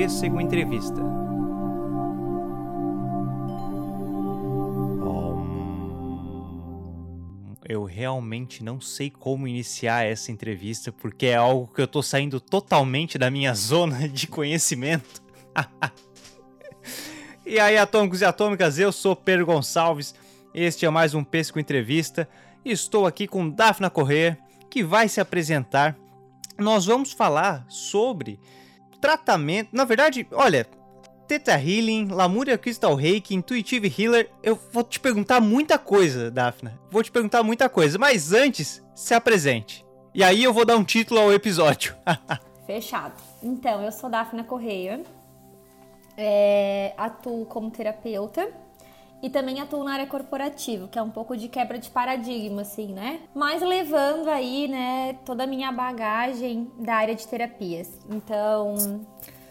Pêssego Entrevista. Eu realmente não sei como iniciar essa entrevista porque é algo que eu tô saindo totalmente da minha zona de conhecimento. e aí, atômicos e atômicas, eu sou Pedro Gonçalves. Este é mais um Pêssego Entrevista. Estou aqui com Dafna Corrêa, que vai se apresentar. Nós vamos falar sobre tratamento. Na verdade, olha, Theta Healing, Lamuria Crystal Reiki, Intuitive Healer. Eu vou te perguntar muita coisa, Daphne. Vou te perguntar muita coisa, mas antes, se apresente. E aí eu vou dar um título ao episódio. Fechado. Então, eu sou Daphne Correia, é, atuo como terapeuta e também atuo na área corporativa, que é um pouco de quebra de paradigma, assim, né? Mas levando aí, né, toda a minha bagagem da área de terapias. Então,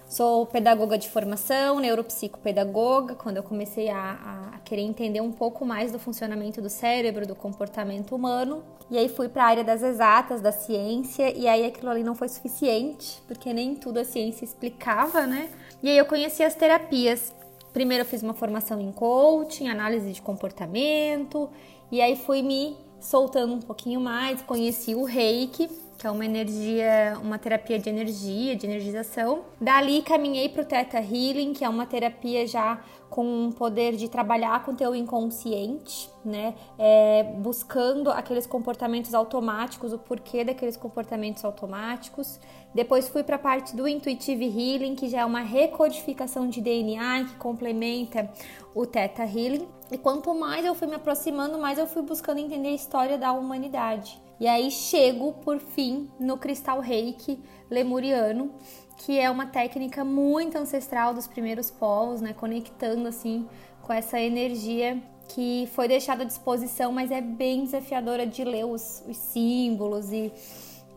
Sou pedagoga de formação, neuropsicopedagoga, quando eu comecei a, a, querer entender um pouco mais do funcionamento do cérebro, do comportamento humano. E aí fui para a área das exatas, da ciência, e aí aquilo ali não foi suficiente, porque nem tudo a ciência explicava, né? E aí eu conheci as terapias. Primeiro eu fiz uma formação em coaching, análise de comportamento, e aí fui me soltando um pouquinho mais, conheci o Reiki, que é uma energia, uma terapia de energia, de energização. Dali caminhei para o Theta Healing, que é uma terapia já com o poder de trabalhar com o teu inconsciente, né? É, buscando aqueles comportamentos automáticos, o porquê daqueles comportamentos automáticos. Depois fui para a parte do Intuitive Healing, que já é uma recodificação de DNA que complementa o Theta Healing. E quanto mais eu fui me aproximando, mais eu fui buscando entender a história da humanidade. E aí chego por fim no cristal reiki lemuriano, que é uma técnica muito ancestral dos primeiros povos, né, conectando assim com essa energia que foi deixada à disposição, mas é bem desafiadora de ler os, os símbolos e,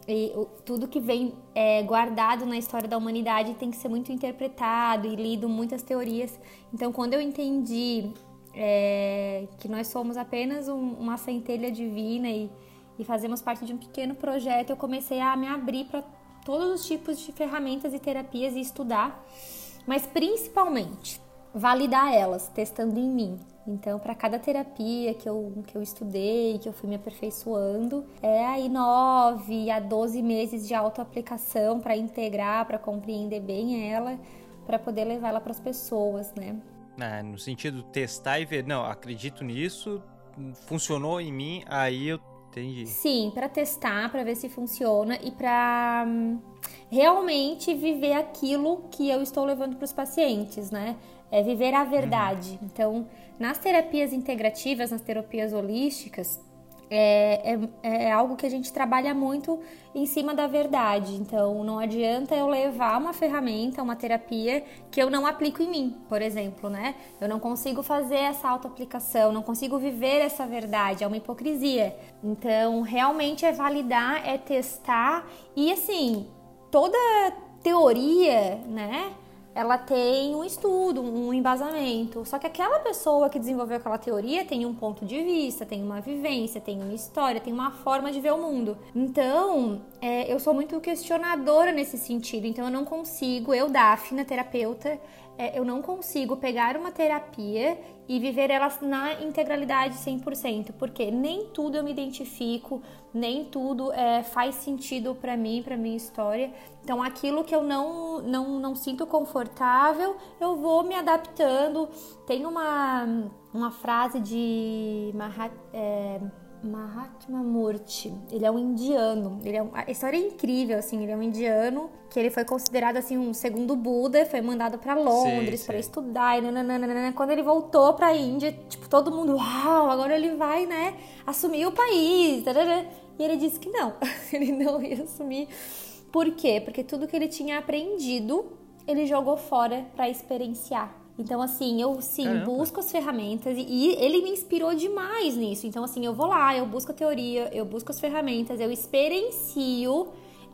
e o, tudo que vem é, guardado na história da humanidade tem que ser muito interpretado e lido muitas teorias. Então, quando eu entendi é, que nós somos apenas um, uma centelha divina e e fazemos parte de um pequeno projeto, eu comecei a me abrir para todos os tipos de ferramentas e terapias e estudar, mas principalmente validar elas, testando em mim. Então, para cada terapia que eu, que eu estudei, que eu fui me aperfeiçoando, é aí 9 a 12 meses de autoaplicação para integrar, para compreender bem ela, para poder levar ela para as pessoas, né? Ah, no sentido testar e ver, não, acredito nisso, funcionou em mim, aí eu Entendi. Sim, para testar, para ver se funciona e para hum, realmente viver aquilo que eu estou levando para os pacientes, né? É viver a verdade. Uhum. Então, nas terapias integrativas, nas terapias holísticas, é, é, é, algo que a gente trabalha muito em cima da verdade. Então, não adianta eu levar uma ferramenta, uma terapia que eu não aplico em mim, por exemplo, né? Eu não consigo fazer essa autoaplicação, não consigo viver essa verdade, é uma hipocrisia. Então, realmente é validar, é testar e assim, toda teoria, né? Ela tem um estudo, um embasamento. Só que aquela pessoa que desenvolveu aquela teoria tem um ponto de vista, tem uma vivência, tem uma história, tem uma forma de ver o mundo. Então, é, eu sou muito questionadora nesse sentido. Então, eu não consigo, eu, Daphne, terapeuta, é, eu não consigo pegar uma terapia e viver elas na integralidade 100%, porque nem tudo eu me identifico, nem tudo é, faz sentido para mim, para minha história. Então, aquilo que eu não, não, não sinto confortável, eu vou me adaptando. Tem uma, uma frase de Mahat, é, Mahatma Murti. Ele é um indiano. Ele é um, a história é incrível, assim. Ele é um indiano que ele foi considerado assim um segundo Buda, foi mandado para Londres para estudar. E nananana. Quando ele voltou para a Índia, tipo todo mundo, uau, agora ele vai, né, assumir o país. E ele disse que não, ele não ia assumir. Por quê? Porque tudo que ele tinha aprendido, ele jogou fora para experienciar. Então, assim, eu sim Caramba. busco as ferramentas e, e, ele me inspirou demais nisso. Então, assim, eu vou lá, eu busco a teoria, eu busco as ferramentas, eu experiencio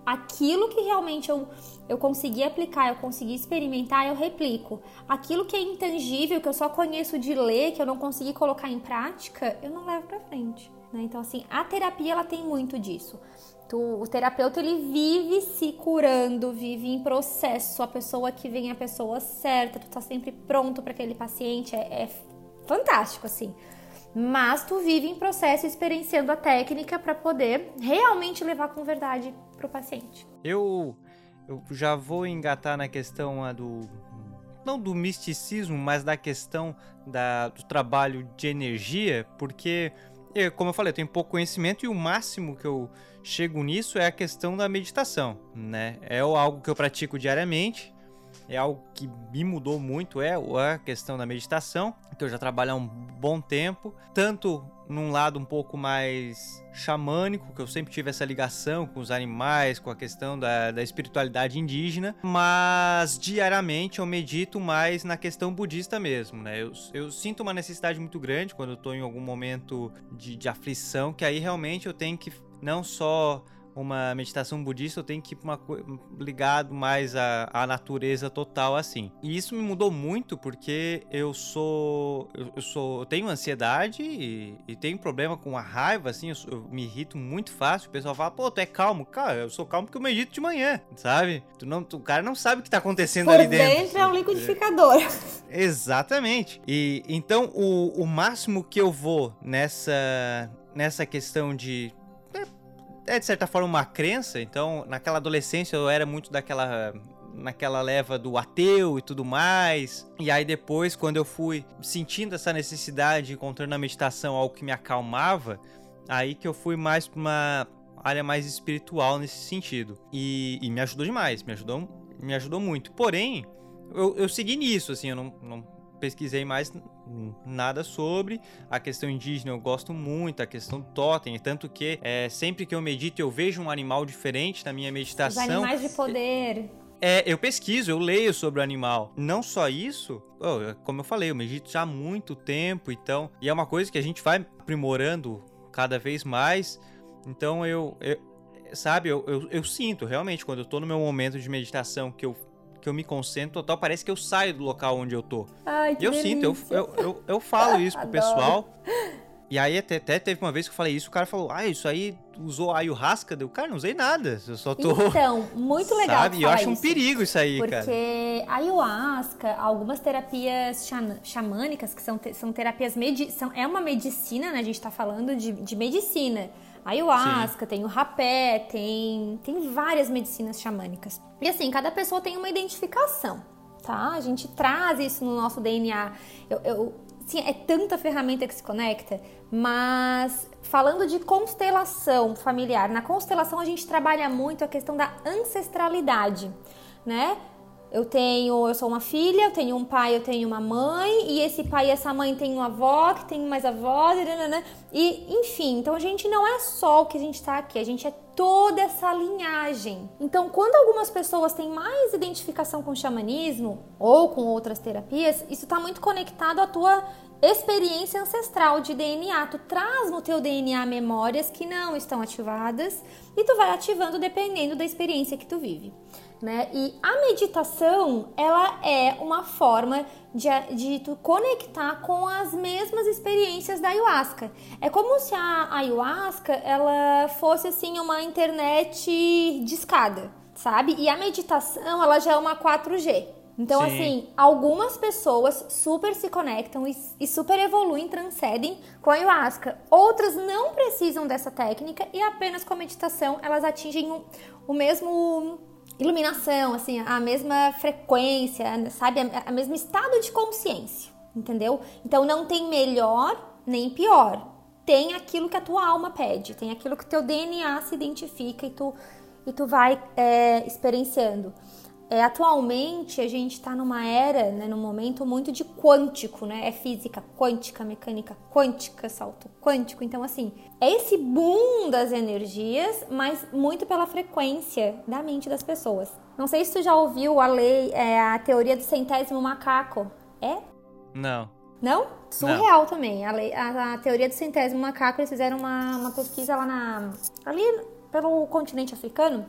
aquilo que realmente eu, eu consegui aplicar, eu consegui experimentar, eu replico. Aquilo que é intangível, que eu só conheço de ler, que eu não consegui colocar em prática, eu não levo pra frente. Né? Então, assim, a terapia ela tem muito disso. Tu, o terapeuta ele vive se curando, vive em processo. A pessoa que vem é a pessoa certa, tu tá sempre pronto para aquele paciente, é, é fantástico assim. Mas tu vive em processo experienciando a técnica para poder realmente levar com verdade pro paciente. Eu eu já vou engatar na questão do não do misticismo, mas da questão da, do trabalho de energia, porque como eu falei, eu tenho pouco conhecimento e o máximo que eu chego nisso é a questão da meditação, né? É algo que eu pratico diariamente, é algo que me mudou muito, é a questão da meditação, que eu já trabalho há um bom tempo, tanto num lado um pouco mais xamânico, que eu sempre tive essa ligação com os animais, com a questão da, da espiritualidade indígena, mas diariamente eu medito mais na questão budista mesmo, né? Eu, eu sinto uma necessidade muito grande quando eu estou em algum momento de, de aflição, que aí realmente eu tenho que não só uma meditação budista, eu tenho que ir uma, ligado mais à, à, natureza total assim. E isso me mudou muito porque eu sou eu, eu sou eu tenho ansiedade e, e, tenho problema com a raiva assim, eu, eu, me irrito muito fácil. O pessoal fala: "Pô, tu é calmo". Cara, eu sou calmo porque eu medito de manhã, sabe? Tu não, tu, o cara não sabe o que tá acontecendo Por ali dentro. dentro é um liquidificador. Exatamente. E então o, o máximo que eu vou nessa nessa questão de é de certa forma uma crença, então naquela adolescência eu era muito daquela naquela leva do ateu e tudo mais. E aí depois, quando eu fui sentindo essa necessidade, encontrando na meditação algo que me acalmava, aí que eu fui mais para uma área mais espiritual nesse sentido. E, e, me ajudou demais, me ajudou, me ajudou muito. Porém, eu, eu segui nisso, assim, eu não, não pesquisei mais nada sobre. A questão indígena eu gosto muito, a questão do totem, tanto que é, sempre que eu medito eu vejo um animal diferente na minha meditação. Os animais de poder. É, eu pesquiso, eu leio sobre o animal. Não só isso, oh, como eu falei, eu medito já há muito tempo, então, e é uma coisa que a gente vai aprimorando cada vez mais. Então eu, eu sabe, eu, eu, eu, sinto realmente quando eu tô no meu momento de meditação que eu que eu me concentro total, parece que eu saio do local onde eu tô. Ai, que e eu delícia. sinto, eu, eu, eu, eu falo isso pro pessoal. E aí até, até, teve uma vez que eu falei isso, o cara falou, ah, isso aí usou ayahuasca? Eu, cara, não usei nada, eu só tô... Então, muito legal Sabe? eu acho um perigo isso aí, porque cara. Porque ayahuasca, algumas terapias xamânicas, que são, são terapias... São, é uma medicina, né? A gente tá falando de, de medicina ayahuasca, Sim. tem o rapé, tem, tem várias medicinas xamânicas. E assim, cada pessoa tem uma identificação, tá? A gente traz isso no nosso DNA. Eu, eu sim, é tanta ferramenta que se conecta, mas falando de constelação familiar, na constelação a gente trabalha muito a questão da ancestralidade, né? Eu tenho, eu sou uma filha, eu tenho um pai, eu tenho uma mãe, e esse pai e essa mãe tem uma avó, que tem mais avós, e enfim, então a gente não é só o que a gente está aqui, a gente é toda essa linhagem. Então, quando algumas pessoas têm mais identificação com xamanismo ou com outras terapias, isso está muito conectado à tua experiência ancestral de DNA. Tu traz no teu DNA memórias que não estão ativadas e tu vai ativando dependendo da experiência que tu vive né? E a meditação, ela é uma forma de, de tu conectar com as mesmas experiências da ayahuasca. É como se a ayahuasca, ela fosse assim uma internet de escada, sabe? E a meditação, ela já é uma 4G. Então, Sim. assim, algumas pessoas super se conectam e, e, super evoluem, transcendem com a ayahuasca. Outras não precisam dessa técnica e apenas com a meditação elas atingem o, o mesmo iluminação, assim, a mesma frequência, sabe? A, mesmo estado de consciência, entendeu? Então não tem melhor nem pior. Tem aquilo que a tua alma pede, tem aquilo que o teu DNA se identifica e tu, e tu vai é, experienciando. É, atualmente a gente está numa era, né, num momento muito de quântico, né? É física quântica, mecânica quântica, salto quântico. Então, assim, é esse boom das energias, mas muito pela frequência da mente das pessoas. Não sei se tu já ouviu a lei, é, a teoria do centésimo macaco. É? Não. Não? Surreal Não. também. A, lei, a, a, teoria do centésimo macaco, eles fizeram uma, uma pesquisa lá na. ali pelo continente africano.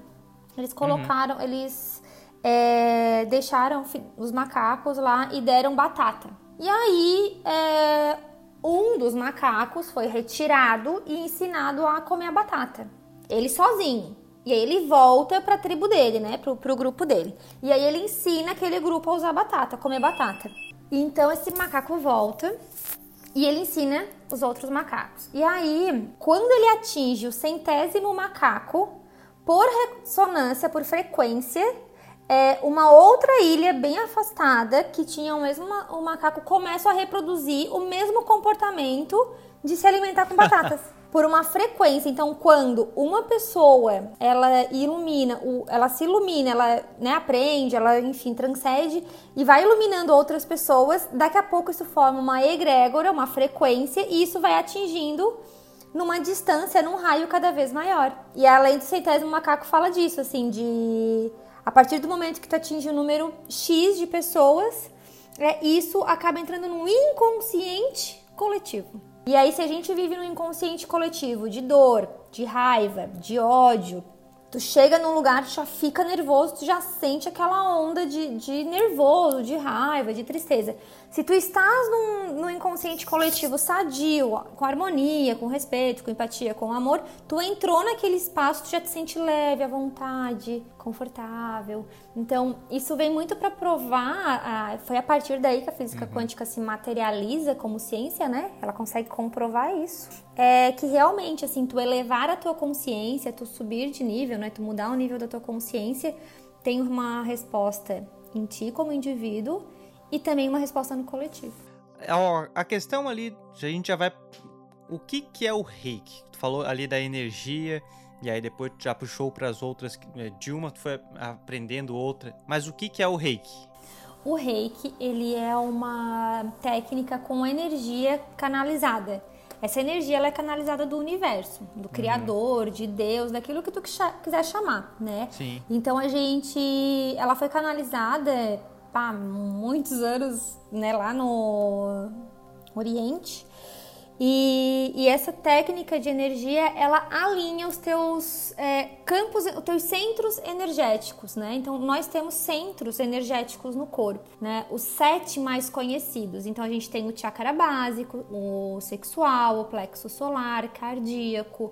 Eles colocaram, uhum. eles é, deixaram os macacos lá e deram batata. E aí, é, um dos macacos foi retirado e ensinado a comer a batata. ele sozinho. E aí ele volta pra tribo dele, né? Pro, pro grupo dele. E aí ele ensina aquele grupo a usar batata, a comer batata. Então esse macaco volta e ele ensina os outros macacos. E aí, quando ele atinge o centésimo macaco, por ressonância, por frequência, é, uma outra ilha bem afastada que tinha o mesmo o macaco começa a reproduzir o mesmo comportamento de se alimentar com batatas. por uma frequência. Então, quando uma pessoa ela ilumina, ela se ilumina, ela né, aprende, ela enfim transcende e vai iluminando outras pessoas, daqui a pouco isso forma uma egrégora, uma frequência e isso vai atingindo numa distância, num raio cada vez maior. E além do centésimo macaco fala disso, assim, de a partir do momento que tu atinge o número X de pessoas, é, isso acaba entrando no inconsciente coletivo. E aí, se a gente vive no inconsciente coletivo de dor, de raiva, de ódio, tu chega num lugar, tu já fica nervoso, tu já sente aquela onda de, de nervoso, de raiva, de tristeza. Se tu estás num, num, inconsciente coletivo sadio, com harmonia, com respeito, com empatia, com amor, tu entrou naquele espaço, tu já te sente leve, à vontade, confortável. Então, isso vem muito para provar, a, foi a partir daí que a física uhum. quântica se materializa como ciência, né? Ela consegue comprovar isso. É que realmente, assim, tu elevar a tua consciência, tu subir de nível, né? Tu mudar o nível da tua consciência, tem uma resposta em ti como indivíduo e também uma resposta no coletivo. A questão ali, a gente já vai. O que, que é o reiki? Tu falou ali da energia, e aí depois tu já puxou para as outras. É, Dilma, tu foi aprendendo outra. Mas o que, que é o reiki? O reiki, ele é uma técnica com energia canalizada. Essa energia ela é canalizada do universo, do uhum. Criador, de Deus, daquilo que tu quiser chamar, né? Sim. Então a gente, ela foi canalizada pá, muitos anos né, lá no Oriente. E, e, essa técnica de energia, ela alinha os teus é, campos, os teus centros energéticos, né? Então, nós temos centros energéticos no corpo, né? Os sete mais conhecidos. Então, a gente tem o chakra básico, o sexual, o plexo solar, cardíaco,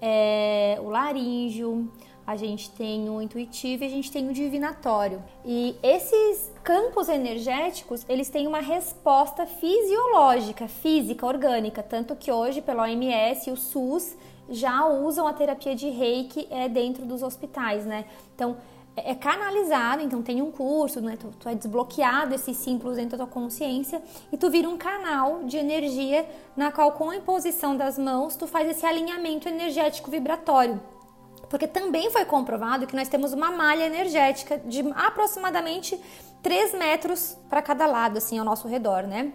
é, o laríngeo, a gente tem o intuitivo e a gente tem o divinatório. E esses campos energéticos, eles têm uma resposta fisiológica, física, orgânica, tanto que hoje pela OMS e o SUS já usam a terapia de Reiki é, dentro dos hospitais, né? Então, é, é canalizado, então tem um curso, né? Tu, tu, é desbloqueado esses símbolos dentro da tua consciência e tu vira um canal de energia na qual com a imposição das mãos tu faz esse alinhamento energético vibratório porque também foi comprovado que nós temos uma malha energética de aproximadamente 3 metros para cada lado, assim, ao nosso redor, né?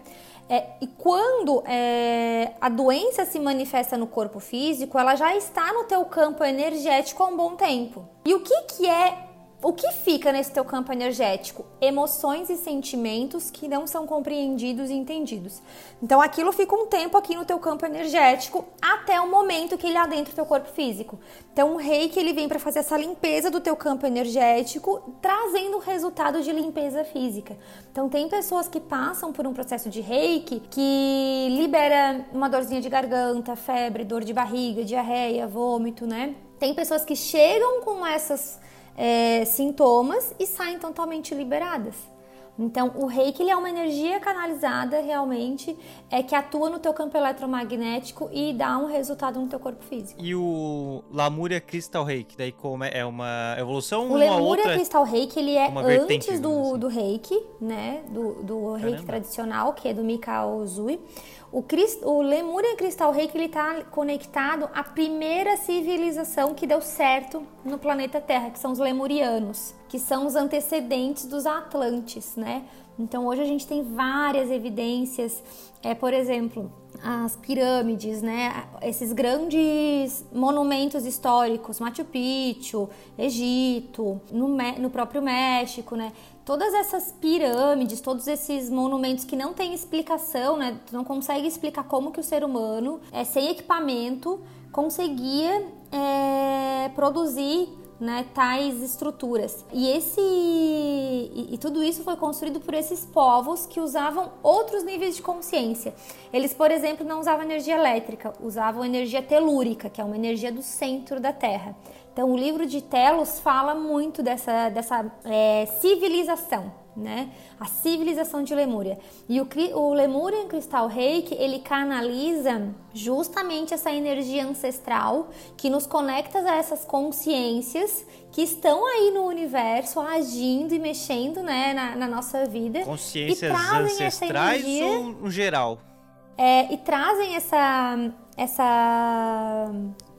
É, e quando é, a doença se manifesta no corpo físico, ela já está no teu campo energético há um bom tempo. E o que, que é o que fica nesse teu campo energético? Emoções e sentimentos que não são compreendidos e entendidos. Então aquilo fica um tempo aqui no teu campo energético até o momento que ele adentra o teu corpo físico. Então o reiki ele vem para fazer essa limpeza do teu campo energético, trazendo resultado de limpeza física. Então tem pessoas que passam por um processo de reiki que libera uma dorzinha de garganta, febre, dor de barriga, diarreia, vômito, né? Tem pessoas que chegam com essas é, sintomas e saem totalmente liberadas. Então, o reiki ele é uma energia canalizada realmente, é que atua no teu campo eletromagnético e dá um resultado no teu corpo físico. E o Lamúria Crystal Reiki, daí como é, é uma evolução o uma Lemúria outra... Crystal Reiki, ele é antes do, assim. do reiki, né, do, do reiki tradicional, que é do Mikao Uzui. O, Crist, o Lemurian Crystal Reiki ele está conectado à primeira civilização que deu certo no planeta Terra, que são os Lemurianos, que são os antecedentes dos Atlantes, né? Então hoje a gente tem várias evidências, é, por exemplo, as pirâmides, né? Esses grandes monumentos históricos, Machu Picchu, Egito, no, no próprio México, né? Todas essas pirâmides, todos esses monumentos que não têm explicação, né? Tu não consegue explicar como que o ser humano, é, sem equipamento, conseguia é, produzir né, tais estruturas. E esse e, e, tudo isso foi construído por esses povos que usavam outros níveis de consciência. Eles, por exemplo, não usavam energia elétrica, usavam energia telúrica, que é uma energia do centro da Terra. Então, o livro de Telos fala muito dessa, dessa é, civilização, né? A civilização de Lemúria. E o, o Lemurian Crystal Reiki, ele canaliza justamente essa energia ancestral que nos conecta a essas consciências que estão aí no universo agindo e mexendo, né, na, na nossa vida. Consciências ancestrais energia, ou no geral? É, e trazem essa essa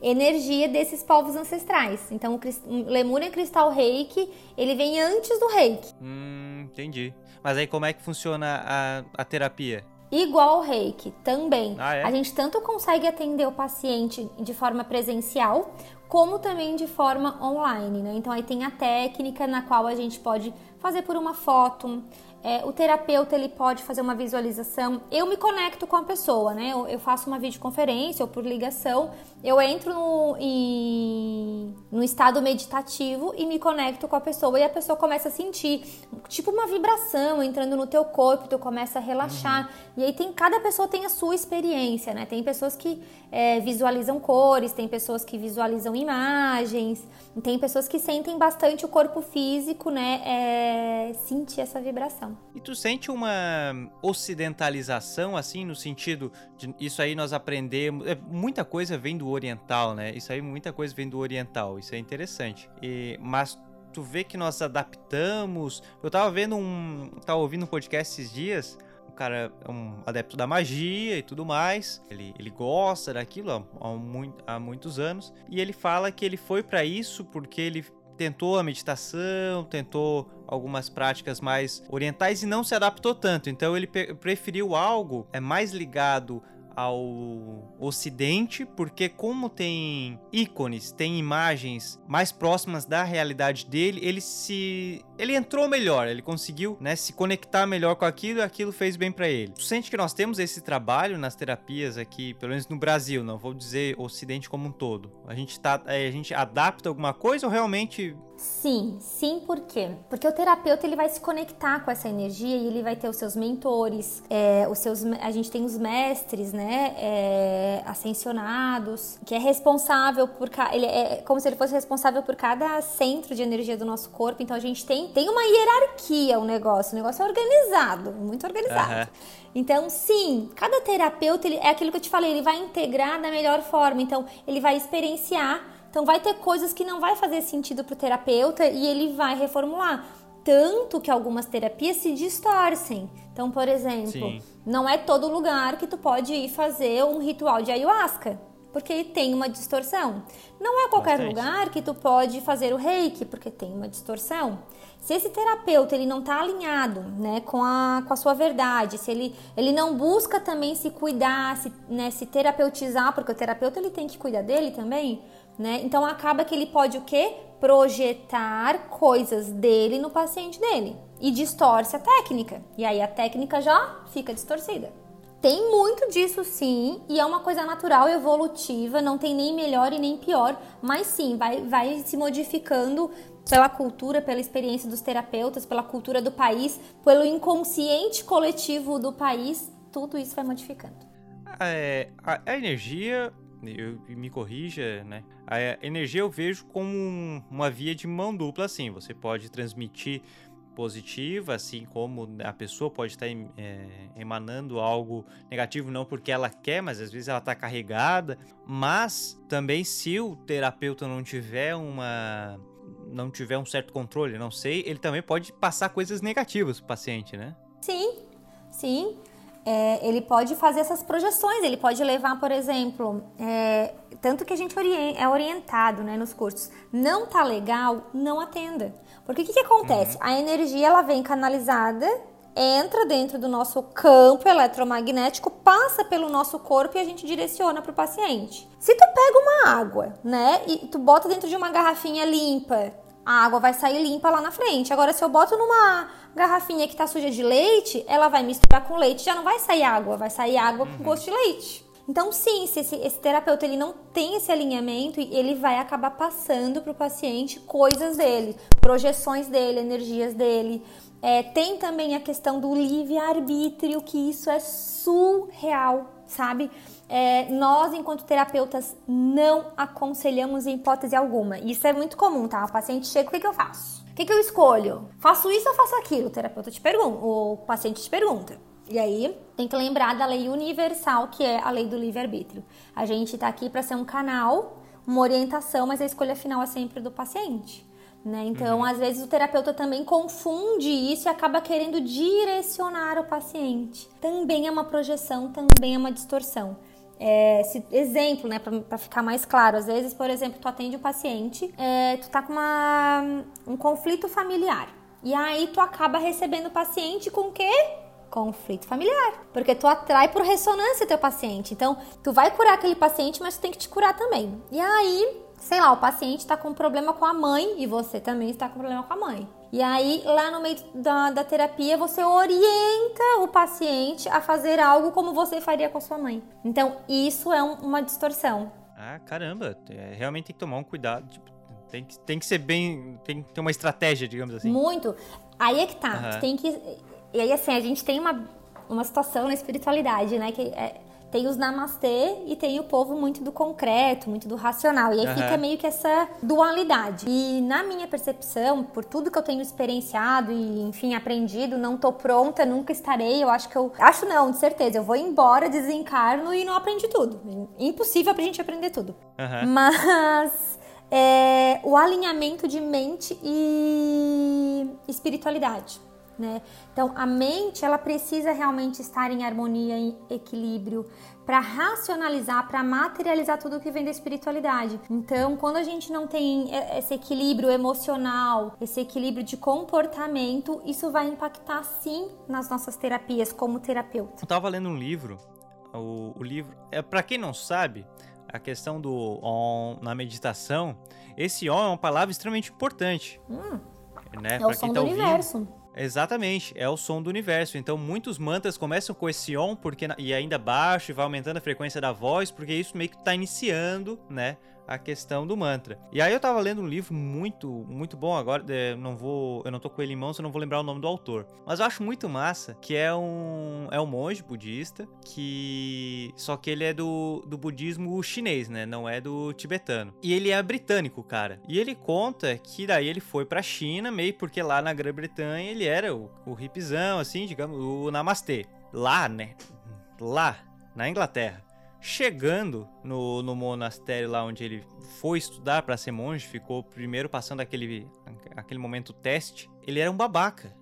energia desses povos ancestrais. Então, o Lemurian Cristal Reiki, ele vem antes do Reiki. Hum, entendi. Mas aí como é que funciona a, a terapia? Igual o reiki, também. Ah, é? A gente tanto consegue atender o paciente de forma presencial, como também de forma online, né? Então aí tem a técnica na qual a gente pode fazer por uma foto, é, o terapeuta ele pode fazer uma visualização. Eu me conecto com a pessoa, né? Eu, eu faço uma videoconferência ou por ligação. Eu entro no, em, no estado meditativo e me conecto com a pessoa e a pessoa começa a sentir tipo uma vibração entrando no teu corpo, tu começa a relaxar. Uhum. E aí tem cada pessoa tem a sua experiência, né? Tem pessoas que é, visualizam cores, tem pessoas que visualizam imagens, tem pessoas que sentem bastante o corpo físico, né? É, sentir essa vibração. E tu sente uma ocidentalização, assim, no sentido de isso aí nós aprendemos. É, muita coisa vem do oriental, né? Isso aí, muita coisa vem do oriental. Isso é interessante. E, mas tu vê que nós adaptamos. Eu tava vendo um. Tava ouvindo um podcast esses dias. Cara é um adepto da magia e tudo mais. Ele, ele gosta daquilo há, há, há muitos anos. E ele fala que ele foi para isso porque ele tentou a meditação, tentou algumas práticas mais orientais e não se adaptou tanto. Então ele preferiu algo é mais ligado ao Ocidente, porque como tem ícones, tem imagens mais próximas da realidade dele, ele se ele entrou melhor, ele conseguiu, né, se conectar melhor com aquilo, e aquilo fez bem para ele. Tu sente que nós temos esse trabalho nas terapias aqui, pelo menos no Brasil, não vou dizer Ocidente como um todo. A gente tá, é, a gente adapta alguma coisa ou realmente Sim, sim, por quê? Porque o terapeuta ele vai se conectar com essa energia e ele vai ter os seus mentores, é, os seus, a gente tem os mestres, né, é, ascensionados, que é responsável por, ele é como se ele fosse responsável por cada centro de energia do nosso corpo. Então a gente tem, tem uma hierarquia o negócio, o negócio é organizado, muito organizado. Uhum. Então, sim, cada terapeuta ele, é aquilo que eu te falei, ele vai integrar da melhor forma. Então, ele vai experienciar então vai ter coisas que não vai fazer sentido para o terapeuta e ele vai reformular. Tanto que algumas terapias se distorcem. Então, por exemplo, Sim. não é todo lugar que tu pode ir fazer um ritual de ayahuasca, porque tem uma distorção. Não é qualquer Bastante. lugar que tu pode fazer o reiki, porque tem uma distorção. Se esse terapeuta ele não está alinhado né, com, a, com a sua verdade, se ele, ele não busca também se cuidar, se, né, se terapeutizar, porque o terapeuta ele tem que cuidar dele também, né? Então acaba que ele pode o quê? Projetar coisas dele no paciente dele e distorce a técnica. E aí a técnica já fica distorcida. Tem muito disso sim, e é uma coisa natural, evolutiva, não tem nem melhor e nem pior, mas sim, vai, vai se modificando pela cultura, pela experiência dos terapeutas, pela cultura do país, pelo inconsciente coletivo do país, tudo isso vai modificando. É, a, a energia eu, me corrija, né? A energia eu vejo como uma via de mão dupla, assim. Você pode transmitir positiva, assim como a pessoa pode estar é, emanando algo negativo, não porque ela quer, mas às vezes ela está carregada. Mas também, se o terapeuta não tiver uma. não tiver um certo controle, não sei, ele também pode passar coisas negativas para o paciente, né? Sim, sim é, ele pode fazer essas projeções, ele pode levar, por exemplo, é, tanto que a gente é orientado né, nos cursos, não tá legal, não atenda. Porque o que, que acontece? Uhum. A energia ela vem canalizada, entra dentro do nosso campo eletromagnético, passa pelo nosso corpo e a gente direciona para o paciente. Se tu pega uma água, né, e tu bota dentro de uma garrafinha limpa, a água vai sair limpa lá na frente. Agora, se eu boto numa garrafinha que tá suja de leite, ela vai misturar com leite, já não vai sair água, vai sair água uhum. com gosto de leite. Então, sim, se esse, esse terapeuta ele não tem esse alinhamento, ele vai acabar passando para o paciente coisas dele, projeções dele, energias dele. É, tem também a questão do livre-arbítrio, que isso é surreal, sabe? É, nós, enquanto terapeutas, não aconselhamos em hipótese alguma. Isso é muito comum, tá? O paciente chega, o que, que eu faço? O que, que eu escolho? Faço isso ou faço aquilo? O terapeuta te pergunta, o paciente te pergunta. E aí, tem que lembrar da lei universal, que é a lei do livre-arbítrio. A gente está aqui para ser um canal, uma orientação, mas a escolha final é sempre do paciente. Né? Então, uhum. às vezes, o terapeuta também confunde isso e acaba querendo direcionar o paciente. Também é uma projeção, também é uma distorção. É, exemplo, né, para ficar mais claro, às vezes, por exemplo, tu atende um paciente, é, tu tá com uma, um conflito familiar. E aí tu acaba recebendo o paciente com o quê? Conflito familiar, porque tu atrai por ressonância teu paciente. Então, tu vai curar aquele paciente, mas tu tem que te curar também. E aí, sei lá, o paciente está com problema com a mãe e você também está com problema com a mãe. E aí, lá no meio da, da terapia, você orienta o paciente a fazer algo como você faria com a sua mãe. Então, isso é um, uma distorção. Ah, caramba, é, realmente tem que tomar um cuidado. Tipo, tem, que, tem que ser bem. Tem que ter uma estratégia, digamos assim. Muito. Aí é que tá. Uhum. Tu tem que e aí, assim, a gente tem uma, uma situação na espiritualidade, né? Que é, tem os namastê e tem o povo muito do concreto, muito do racional. E aí uhum. fica meio que essa dualidade. E na minha percepção, por tudo que eu tenho experienciado e, enfim, aprendido, não tô pronta, nunca estarei. Eu acho que eu. Acho não, de certeza. Eu vou embora, desencarno e não aprendi tudo. Impossível pra gente aprender tudo. Uhum. Mas. É, o alinhamento de mente e espiritualidade. Né? Então, a mente ela precisa realmente estar em harmonia, em equilíbrio, para racionalizar, para materializar tudo que vem da espiritualidade. Então, quando a gente não tem esse equilíbrio emocional, esse equilíbrio de comportamento, isso vai impactar sim nas nossas terapias como terapeuta. Eu estava lendo um livro, o, o livro é para quem não sabe, a questão do on na meditação, esse on é uma palavra extremamente importante. Hum, né? É o som tá do ouvindo, universo. Exatamente, é o som do universo. Então muitos mantras começam com esse on porque e ainda baixo e vai aumentando a frequência da voz, porque isso meio que está iniciando, né, a questão do mantra. E aí eu tava lendo um livro muito, muito bom agora, é, não vou, eu não tô com ele em mãos, eu não vou lembrar o nome do autor. Mas eu acho muito massa que é um é um monge budista que só que ele é do, do budismo chinês, né? Não é do tibetano. E ele é britânico, cara. E ele conta que daí ele foi pra China, meio porque lá na Grã-Bretanha ele era o, o hipzão, assim, digamos, o namastê. Lá, né? Lá, na Inglaterra Chegando no, no monastério lá onde ele foi estudar para ser monge, ficou primeiro passando aquele, aquele momento teste, ele era um babaca.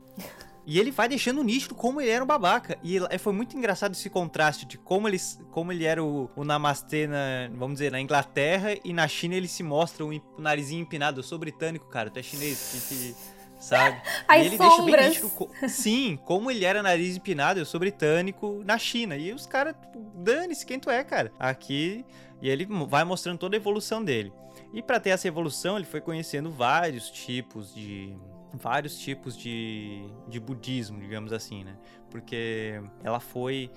E ele vai deixando nítido como ele era um babaca. E foi muito engraçado esse contraste de como ele, como ele era o, o namastê, na, vamos dizer, na Inglaterra e na China ele se mostra o, o narizinho empinado. Eu sou britânico, cara, tu é chinês. Que, que, sabe? As e ele sombras. deixa bem nítido, sim, como ele era nariz empinado, eu sou britânico na China. E os caras, tipo, dane-se quem tu é, cara. Aqui, e ele vai mostrando toda a evolução dele. E para ter essa evolução, ele foi conhecendo vários tipos de vários tipos de, de budismo, digamos assim, né? Porque ela foi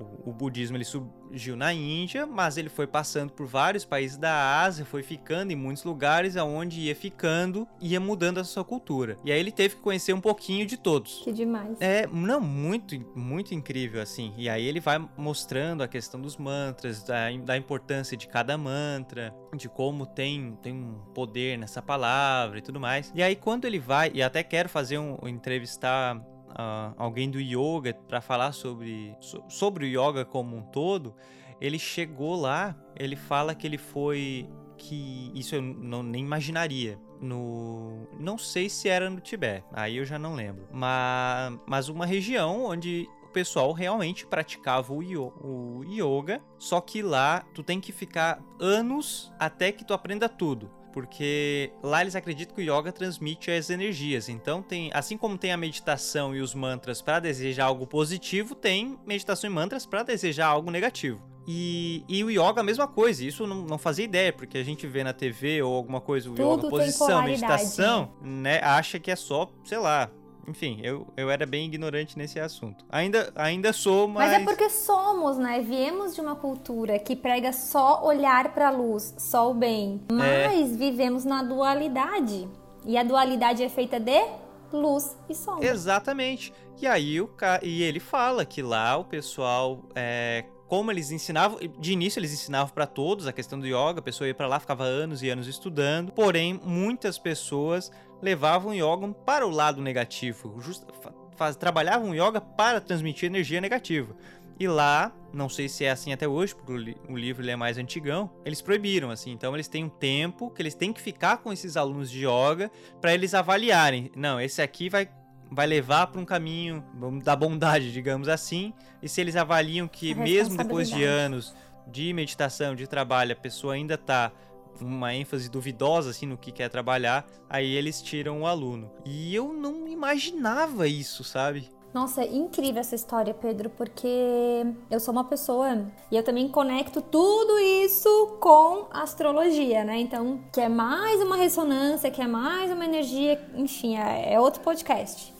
o, o, budismo ele surgiu na Índia, mas ele foi passando por vários países da Ásia, foi ficando em muitos lugares, aonde ia ficando, ia mudando a sua cultura. E aí ele teve que conhecer um pouquinho de todos. Que demais. É, não, muito, muito incrível assim. E aí ele vai mostrando a questão dos mantras, da, da importância de cada mantra, de como tem, tem um poder nessa palavra e tudo mais. E aí quando ele vai, e até quero fazer um, um entrevistar uh, alguém do yoga para falar sobre, sobre o yoga como um todo, ele chegou lá, ele fala que ele foi que isso eu não nem imaginaria. No não sei se era no Tibete, aí eu já não lembro. Mas mas uma região onde o pessoal realmente praticava o, o yoga, só que lá tu tem que ficar anos até que tu aprenda tudo porque lá eles acreditam que o yoga transmite as energias. Então tem, assim como tem a meditação e os mantras para desejar algo positivo, tem meditação e mantras para desejar algo negativo. E, e, o yoga a mesma coisa, isso não, não fazia ideia, porque a gente vê na TV ou alguma coisa, o Tudo yoga, posição, meditação, né, acha que é só, sei lá, enfim, eu, eu era bem ignorante nesse assunto. Ainda, ainda sou, mas. Mas é porque somos, né? Viemos de uma cultura que prega só olhar para a luz, só o bem. É. Mas é. vivemos na dualidade. E a dualidade é feita de luz e sombra. Exatamente. E aí o ca... e ele fala que lá o pessoal é, como eles ensinavam, de início eles ensinavam para todos a questão do yoga, a pessoa ia para lá, ficava anos e anos estudando, porém muitas pessoas levavam o yoga para o lado negativo, just, faz, trabalhavam o yoga para transmitir energia negativa. E lá, não sei se é assim até hoje, porque o, li o livro é mais antigão, eles proibiram, assim. Então eles têm um tempo que eles têm que ficar com esses alunos de yoga para eles avaliarem. Não, esse aqui vai vai levar para um caminho da bondade, digamos assim. E se eles avaliam que mesmo depois de anos de meditação, de trabalho, a pessoa ainda está uma ênfase duvidosa assim no que quer trabalhar, aí eles tiram o aluno. E eu não imaginava isso, sabe? Nossa, é incrível essa história, Pedro, porque eu sou uma pessoa e eu também conecto tudo isso com astrologia, né? Então, que é mais uma ressonância, que é mais uma energia, enfim, é, é outro podcast.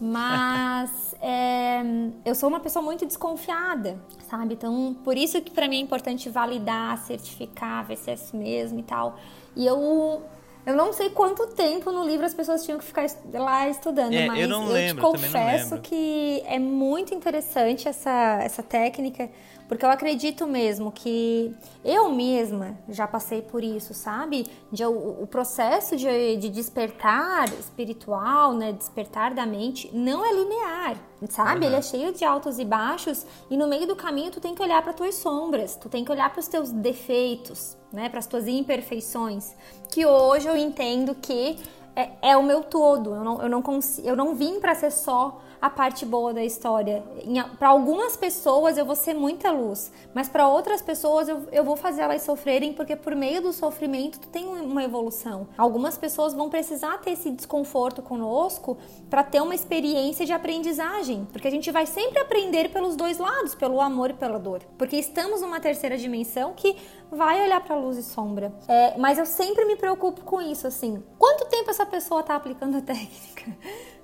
Mas é, eu sou uma pessoa muito desconfiada, sabe? Então, por isso que para mim é importante validar, certificar, ver se é isso mesmo e tal. E eu eu não sei quanto tempo no livro as pessoas tinham que ficar lá estudando, é, mas eu, não eu lembro, te confesso que é muito interessante essa, essa técnica, porque eu acredito mesmo que eu mesma já passei por isso, sabe? De, o, o processo de, de despertar espiritual, né? Despertar da mente, não é linear, sabe? Uhum. Ele é cheio de altos e baixos, e no meio do caminho tu tem que olhar para tuas sombras, tu tem que olhar para os teus defeitos, né? Para as tuas imperfeições que hoje eu entendo que é, é o meu todo. Eu não, eu não, consigo, eu não vim para ser só a parte boa da história. Para algumas pessoas eu vou ser muita luz, mas para outras pessoas eu, eu vou fazer elas sofrerem porque por meio do sofrimento tu tem uma evolução. Algumas pessoas vão precisar ter esse desconforto conosco para ter uma experiência de aprendizagem, porque a gente vai sempre aprender pelos dois lados, pelo amor e pela dor, porque estamos numa terceira dimensão que vai olhar para luz e sombra. É, mas eu sempre me preocupo com isso, assim. Quanto tempo essa pessoa está aplicando a técnica?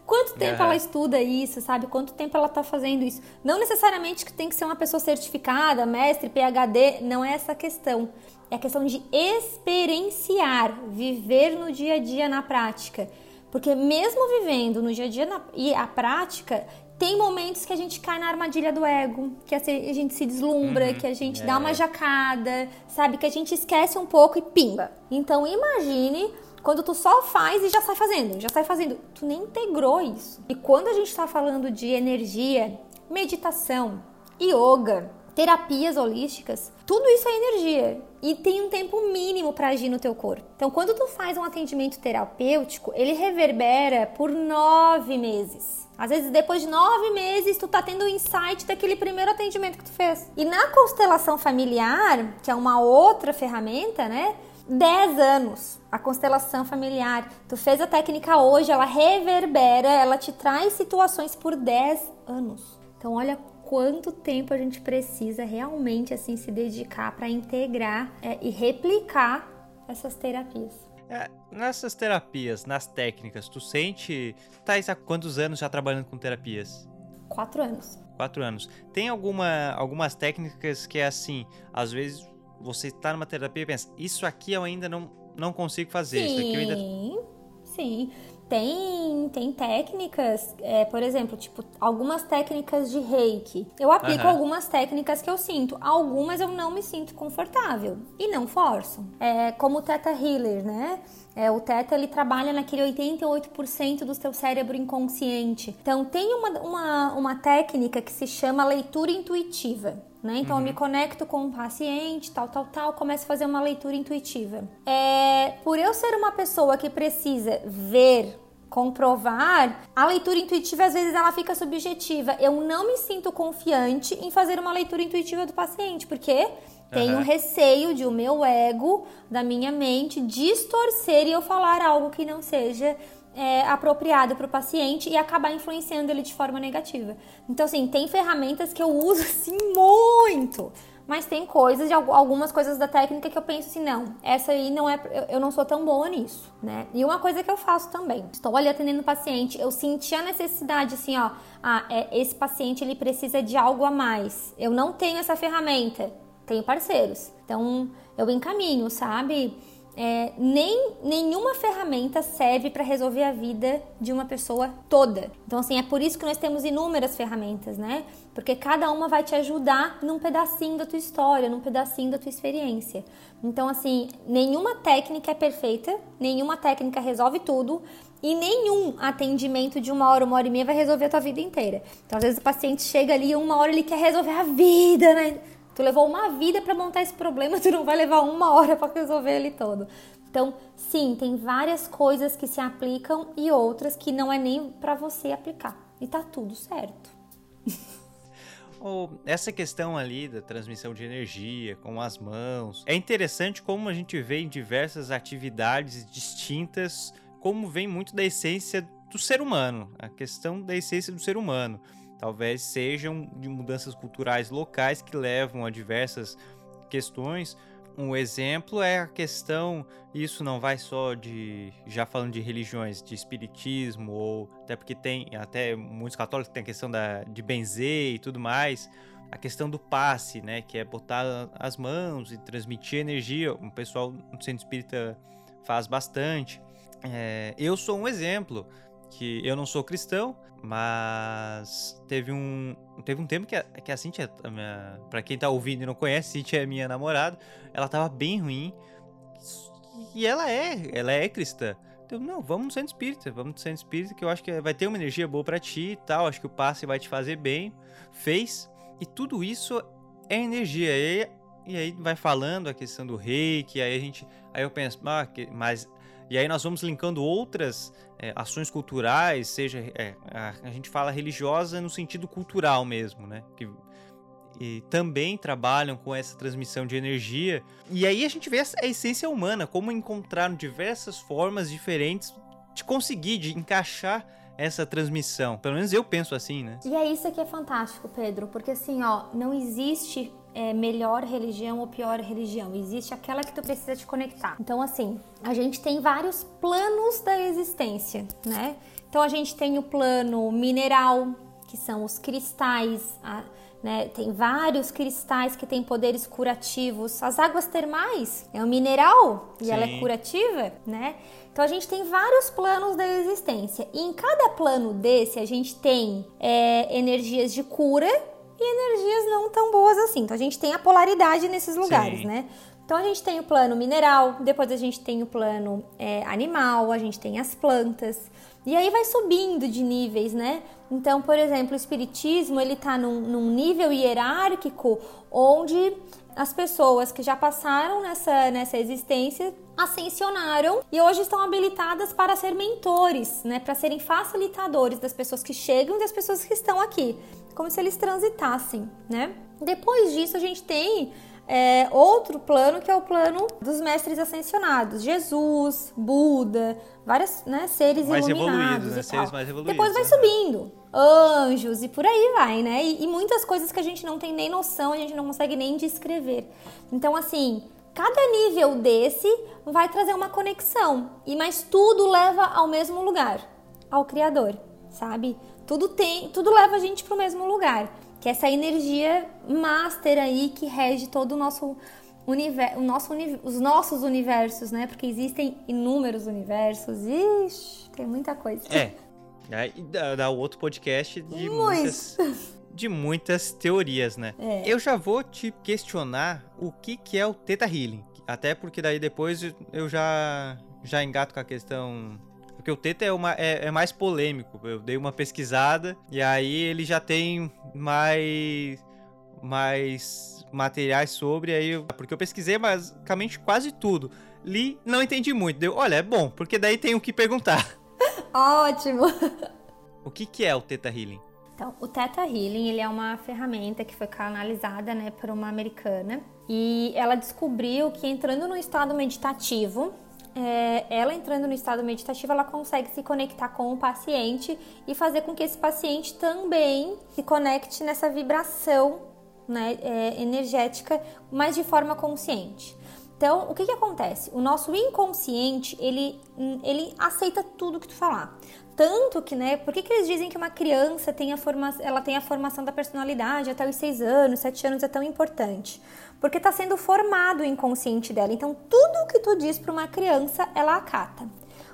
Quanto tempo uhum. ela estuda isso, sabe? Quanto tempo ela está fazendo isso? Não necessariamente que tem que ser uma pessoa certificada, mestre, PhD, não é essa a questão. É a questão de experienciar, viver no dia a dia na prática. Porque mesmo vivendo no dia a dia na, e a prática, tem momentos que a gente cai na armadilha do ego, que a gente se deslumbra, uhum, que a gente é. dá uma jacada, sabe? Que a gente esquece um pouco e pimba. Então imagine quando tu só faz e já sai fazendo, já sai fazendo, tu nem integrou isso. E quando a gente está falando de energia, meditação, yoga, terapias holísticas, tudo isso é energia e tem um tempo mínimo para agir no teu corpo. Então, quando tu faz um atendimento terapêutico, ele reverbera por nove meses. Às vezes, depois de nove meses, tu tá tendo o insight daquele primeiro atendimento que tu fez. E na constelação familiar, que é uma outra ferramenta, né? 10 anos a constelação familiar. Tu fez a técnica hoje, ela reverbera, ela te traz situações por 10 anos. Então olha quanto tempo a gente precisa realmente assim se dedicar para integrar é, e replicar essas terapias. É, nessas terapias, nas técnicas, tu sente. Tá há quantos anos já trabalhando com terapias? Quatro anos. Quatro anos. Tem alguma, algumas técnicas que é assim, às vezes você está numa terapia e pensa, isso aqui eu ainda não, não consigo fazer. Sim, isso aqui eu ainda... sim. Tem, tem técnicas, é, por exemplo, tipo, algumas técnicas de reiki. Eu aplico uhum. algumas técnicas que eu sinto, algumas eu não me sinto confortável e não forço. É, como o Theta Healer, né? É, o Theta ele trabalha naquele 88% do seu cérebro inconsciente. Então tem uma, uma, uma técnica que se chama leitura intuitiva. Né? Então uhum. eu me uhum. conecto com o paciente, tal, tal, tal, começo a fazer uma leitura intuitiva. É, por eu ser uma pessoa que precisa ver, comprovar, a leitura intuitiva às vezes ela fica subjetiva. Eu não me sinto confiante em fazer uma leitura intuitiva do paciente, porque tenho uhum. receio de o meu ego, da minha mente, distorcer e eu falar algo que não seja é, apropriado para o paciente e acabar influenciando ele de forma negativa. Então, assim, tem ferramentas que eu uso assim muito, mas tem coisas, algumas coisas da técnica que eu penso assim, não, essa aí não é, eu não sou tão boa nisso, né? E uma coisa que eu faço também, estou ali atendendo o paciente, eu senti a necessidade assim, ó, ah, é, esse paciente ele precisa de algo a mais, eu não tenho essa ferramenta, tenho parceiros, então eu encaminho, sabe? É, nem nenhuma ferramenta serve para resolver a vida de uma pessoa toda. Então, assim, é por isso que nós temos inúmeras ferramentas, né? Porque cada uma vai te ajudar num pedacinho da tua história, num pedacinho da tua experiência. Então, assim, nenhuma técnica é perfeita, nenhuma técnica resolve tudo. E nenhum atendimento de uma hora, uma hora e meia vai resolver a tua vida inteira. Então, às vezes o paciente chega ali uma hora ele quer resolver a vida, né? Tu levou uma vida para montar esse problema, tu não vai levar uma hora para resolver ele todo. Então, sim, tem várias coisas que se aplicam e outras que não é nem para você aplicar. E tá tudo certo. Oh, essa questão ali da transmissão de energia com as mãos é interessante como a gente vê em diversas atividades distintas como vem muito da essência do ser humano, a questão da essência do ser humano talvez sejam de mudanças culturais locais que levam a diversas questões. Um exemplo é a questão, isso não vai só de, já falando de religiões, de espiritismo, ou até porque tem, até muitos católicos têm a questão da, de benzer e tudo mais, a questão do passe, né, que é botar as mãos e transmitir energia, o pessoal no centro espírita faz bastante. É, eu sou um exemplo, que eu não sou cristão, mas teve um, teve um tempo que a, que a Cintia, a minha, pra quem tá ouvindo e não conhece, Cintia é minha namorada, ela tava bem ruim. E ela é, ela é cristã. Então, não, vamos no centro espírita, vamos no centro espírita, que eu acho que vai ter uma energia boa para ti e tal, acho que o passe vai te fazer bem. Fez, e tudo isso é energia. E, e aí vai falando a questão do reiki, aí a gente. Aí eu penso, ah, mas e aí nós vamos linkando outras é, ações culturais, seja é, a, a, gente fala religiosa no sentido cultural mesmo, né? Que, e também trabalham com essa transmissão de energia. E aí a gente vê a essência humana, como encontraram diversas formas diferentes de conseguir, de encaixar essa transmissão. Pelo menos eu penso assim, né? E é isso que é fantástico, Pedro, porque assim, ó, não existe é, melhor religião ou pior religião. Existe aquela que tu precisa te conectar. Então, assim, a gente tem vários planos da existência, né? Então, a gente tem o plano mineral, que são os cristais, a, né? Tem vários cristais que têm poderes curativos. As águas termais é um mineral e Sim. ela é curativa, né? Então a gente tem vários planos da existência. E em cada plano desse a gente tem é, energias de cura e energias não tão boas assim. Então a gente tem a polaridade nesses lugares, Sim. né? Então a gente tem o plano mineral, depois a gente tem o plano é, animal, a gente tem as plantas. E aí vai subindo de níveis, né? Então, por exemplo, o espiritismo ele está num, num nível hierárquico onde as pessoas que já passaram nessa, nessa existência ascensionaram e hoje estão habilitadas para ser mentores, né, para serem facilitadores das pessoas que chegam e das pessoas que estão aqui, como se eles transitassem, né? Depois disso a gente tem é, outro plano que é o plano dos mestres ascensionados, Jesus, Buda, vários né, seres mais iluminados né? seres mais evoluídos. Depois vai né? subindo, anjos e por aí vai, né? E, e muitas coisas que a gente não tem nem noção, a gente não consegue nem descrever. Então, assim, cada nível desse vai trazer uma conexão, e mas tudo leva ao mesmo lugar, ao Criador, sabe? Tudo tem, tudo leva a gente para o mesmo lugar que é essa energia master aí que rege todo o nosso universo, o nosso, os nossos universos, né? Porque existem inúmeros universos. Ixi, tem muita coisa. É. Aí dá, dá outro podcast de muitas, de muitas teorias, né? É. Eu já vou te questionar o que, que é o Theta Healing. Até porque daí depois eu já, já engato com a questão porque o Teta é, uma, é, é, mais polêmico. Eu dei uma pesquisada e aí ele já tem mais, mais materiais sobre. Aí eu, porque eu pesquisei basicamente quase tudo. Li, não entendi muito. Deu, olha, é bom, porque daí tem o que perguntar. Ótimo! O que, que é o Teta Healing? Então, o Theta Healing ele é uma ferramenta que foi canalizada né, por uma americana e ela descobriu que entrando no estado meditativo, é, ela entrando no estado meditativo, ela consegue se conectar com o paciente e fazer com que esse paciente também se conecte nessa vibração né, é, energética, mas de forma consciente. Então, o que, que acontece? O nosso inconsciente, ele, ele aceita tudo que tu falar. Tanto que, né, por que, que eles dizem que uma criança tem a, forma, ela tem a formação da personalidade até os 6 anos, 7 anos é tão importante? Porque está sendo formado o inconsciente dela. Então, tudo que tu diz para uma criança, ela acata.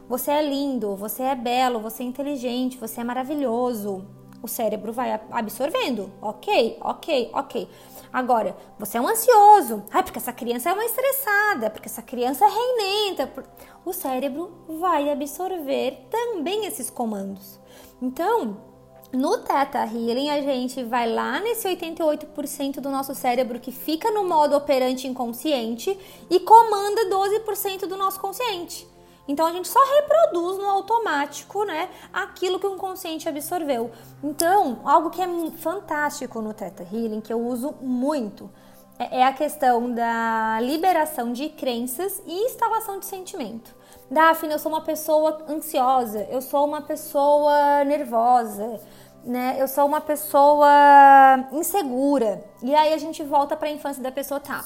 Você é lindo, você é belo, você é inteligente, você é maravilhoso. O cérebro vai absorvendo. Ok, ok, ok. Agora, você é um ansioso. Ah, porque essa criança é uma estressada, porque essa criança é reinenta. O cérebro vai absorver também esses comandos. Então, no Theta Healing, a gente vai lá nesse 88% do nosso cérebro que fica no modo operante inconsciente e comanda 12% do nosso consciente. Então a gente só reproduz no automático, né, aquilo que o inconsciente absorveu. Então, algo que é fantástico no Theta Healing, que eu uso muito, é, é a questão da liberação de crenças e instalação de sentimento. Daphne, eu sou uma pessoa ansiosa, eu sou uma pessoa nervosa, né? Eu sou uma pessoa insegura. E aí a gente volta para a infância da pessoa, tá?